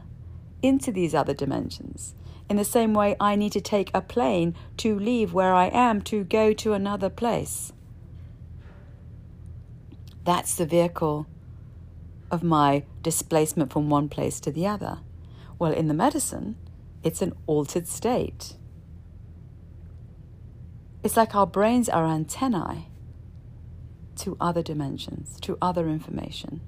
S1: into these other dimensions. In the same way, I need to take a plane to leave where I am to go to another place. That's the vehicle of my displacement from one place to the other. Well, in the medicine, it's an altered state. It's like our brains are antennae to other dimensions, to other information.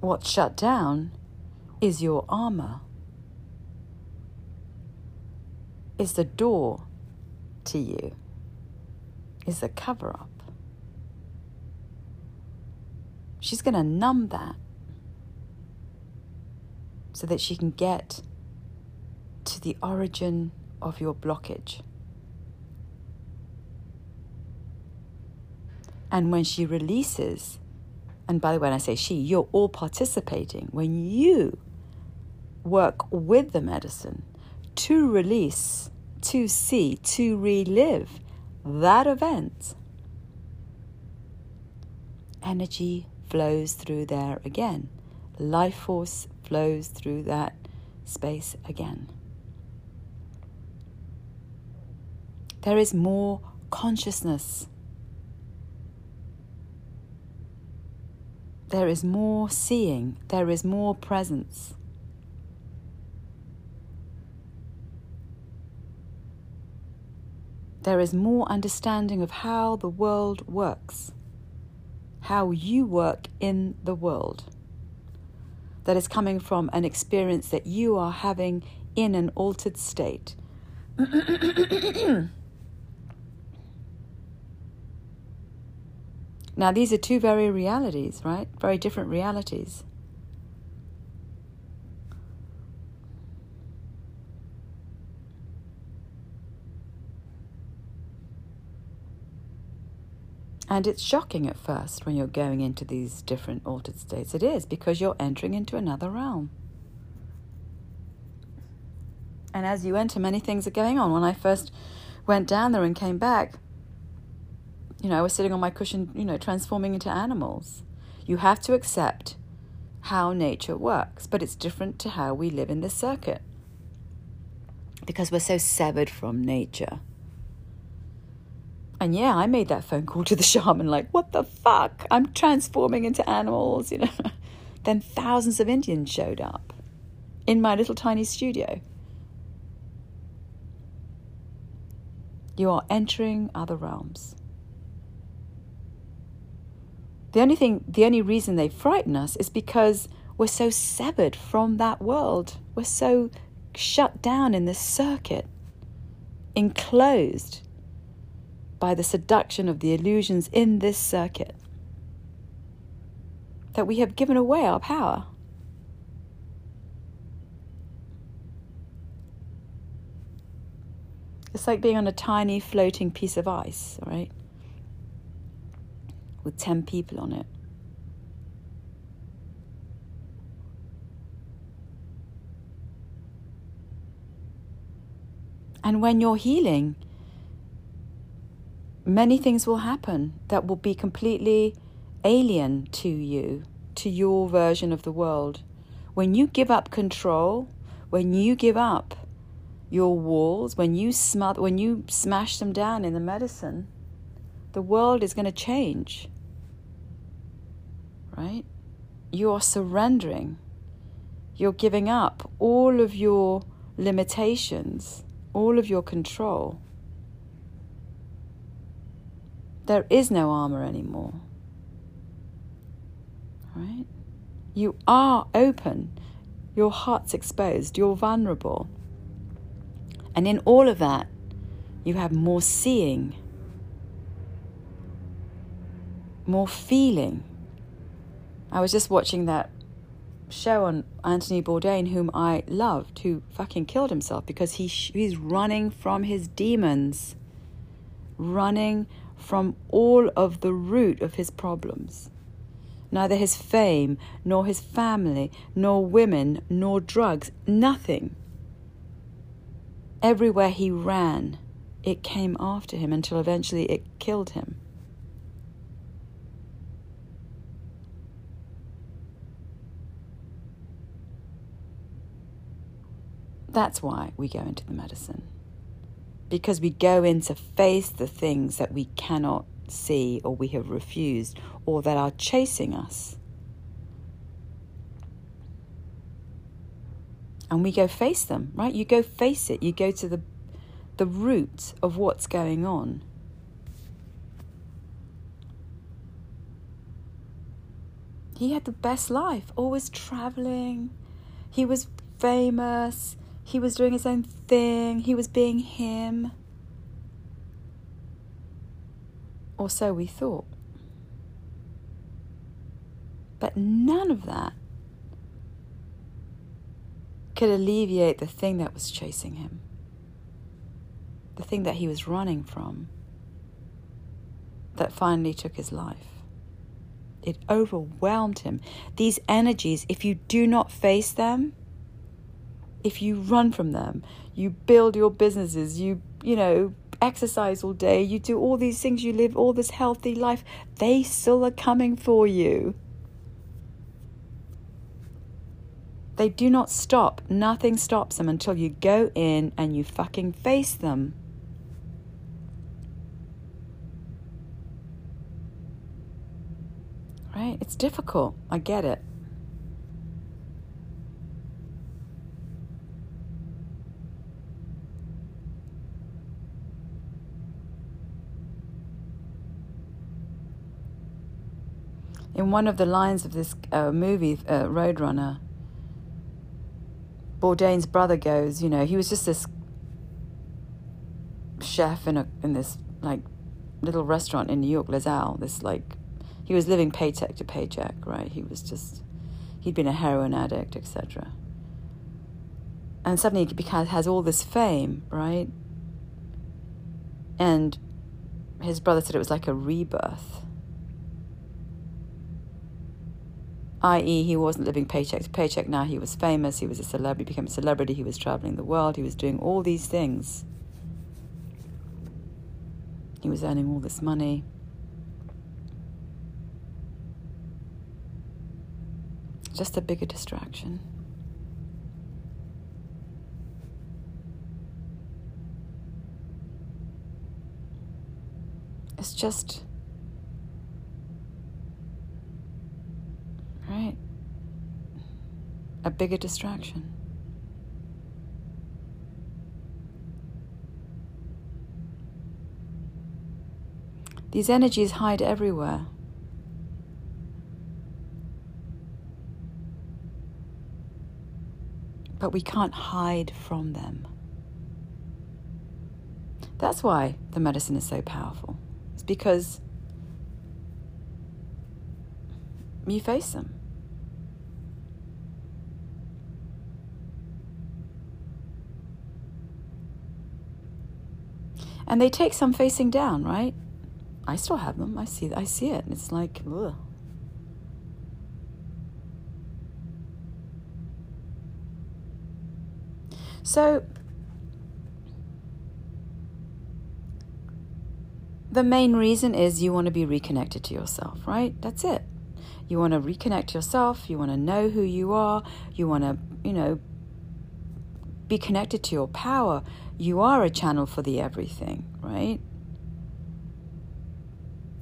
S1: What's shut down is your armor, is the door to you, is the cover up. She's going to numb that so that she can get to the origin of your blockage. And when she releases, and by the way, when I say she, you're all participating. When you work with the medicine to release, to see, to relive that event, energy flows through there again. Life force flows through that space again. There is more consciousness. There is more seeing. There is more presence. There is more understanding of how the world works, how you work in the world. That is coming from an experience that you are having in an altered state. [coughs] Now, these are two very realities, right? Very different realities. And it's shocking at first when you're going into these different altered states. It is because you're entering into another realm. And as you enter, many things are going on. When I first went down there and came back, you know, I was sitting on my cushion, you know, transforming into animals. You have to accept how nature works, but it's different to how we live in this circuit because we're so severed from nature. And yeah, I made that phone call to the [laughs] shaman, like, what the fuck? I'm transforming into animals, you know. [laughs] then thousands of Indians showed up in my little tiny studio. You are entering other realms. The only thing, the only reason they frighten us is because we're so severed from that world. We're so shut down in this circuit, enclosed by the seduction of the illusions in this circuit, that we have given away our power. It's like being on a tiny floating piece of ice, right? with 10 people on it. And when you're healing, many things will happen that will be completely alien to you, to your version of the world. When you give up control, when you give up your walls, when you smother, when you smash them down in the medicine, the world is going to change. Right? You are surrendering. You're giving up all of your limitations, all of your control. There is no armor anymore. Right? You are open. Your heart's exposed. You're vulnerable. And in all of that, you have more seeing more feeling. I was just watching that show on Anthony Bourdain, whom I loved, who fucking killed himself because he he's running from his demons, running from all of the root of his problems. Neither his fame, nor his family, nor women, nor drugs, nothing. Everywhere he ran, it came after him until eventually it killed him. That's why we go into the medicine. Because we go in to face the things that we cannot see or we have refused or that are chasing us. And we go face them, right? You go face it. You go to the the root of what's going on. he had the best life, always traveling. He was famous. He was doing his own thing. He was being him. Or so we thought. But none of that could alleviate the thing that was chasing him, the thing that he was running from, that finally took his life. It overwhelmed him. These energies, if you do not face them, if you run from them, you build your businesses, you, you know, exercise all day, you do all these things, you live all this healthy life, they still are coming for you. They do not stop. Nothing stops them until you go in and you fucking face them. Right? It's difficult. I get it. In one of the lines of this uh, movie, uh, Roadrunner, Bourdain's brother goes, you know, he was just this chef in a in this like little restaurant in New York, Halles. This like, he was living paycheck to paycheck, right? He was just, he'd been a heroin addict, etc. And suddenly he has all this fame, right? And his brother said it was like a rebirth i.e., he wasn't living paycheck to paycheck. Now he was famous, he was a celebrity, became a celebrity, he was traveling the world, he was doing all these things. He was earning all this money. Just a bigger distraction. It's just Right. A bigger distraction. These energies hide everywhere. But we can't hide from them. That's why the medicine is so powerful. It's because you face them. And they take some facing down, right? I still have them. I see. I see it. It's like, ugh. So, the main reason is you want to be reconnected to yourself, right? That's it. You want to reconnect yourself. You want to know who you are. You want to, you know, be connected to your power you are a channel for the everything, right?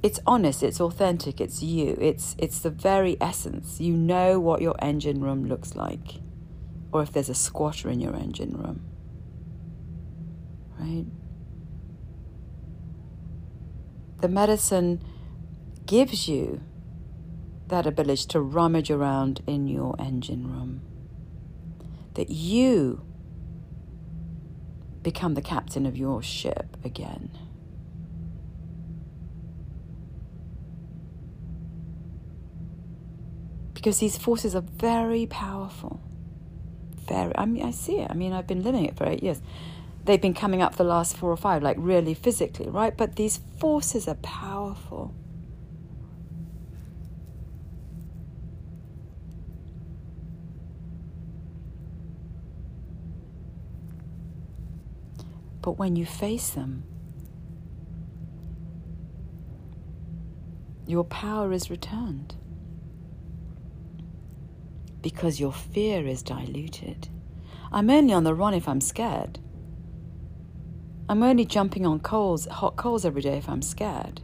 S1: It's honest, it's authentic, it's you. It's it's the very essence. You know what your engine room looks like. Or if there's a squatter in your engine room. Right? The medicine gives you that ability to rummage around in your engine room. That you become the captain of your ship again. Because these forces are very powerful. Very, I mean, I see it. I mean, I've been living it for eight years. They've been coming up for the last four or five, like really physically, right? But these forces are powerful. But when you face them, your power is returned because your fear is diluted. I'm only on the run if I'm scared. I'm only jumping on coals, hot coals every day if I'm scared.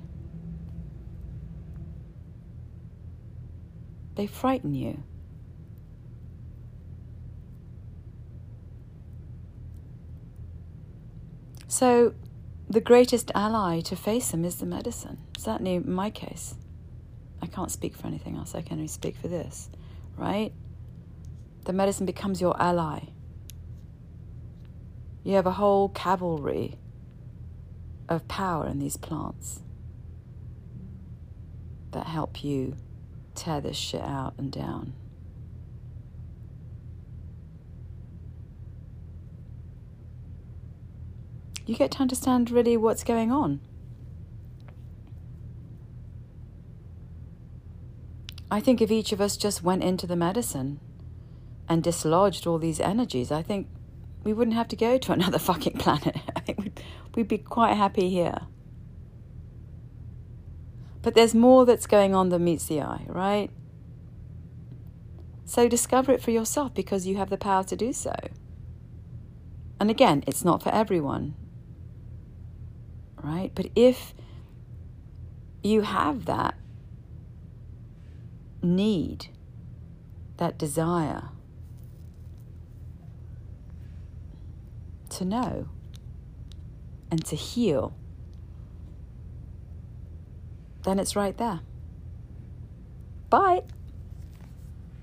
S1: They frighten you. So, the greatest ally to face them is the medicine. Certainly, in my case, I can't speak for anything else, I can only speak for this, right? The medicine becomes your ally. You have a whole cavalry of power in these plants that help you tear this shit out and down. You get to understand really what's going on. I think if each of us just went into the medicine and dislodged all these energies, I think we wouldn't have to go to [laughs] another fucking planet. I think we'd, we'd be quite happy here. But there's more that's going on than meets the eye, right? So discover it for yourself because you have the power to do so. And again, it's not for everyone, right? But if you have that need, that desire to know and to heal then it's right there. Bye.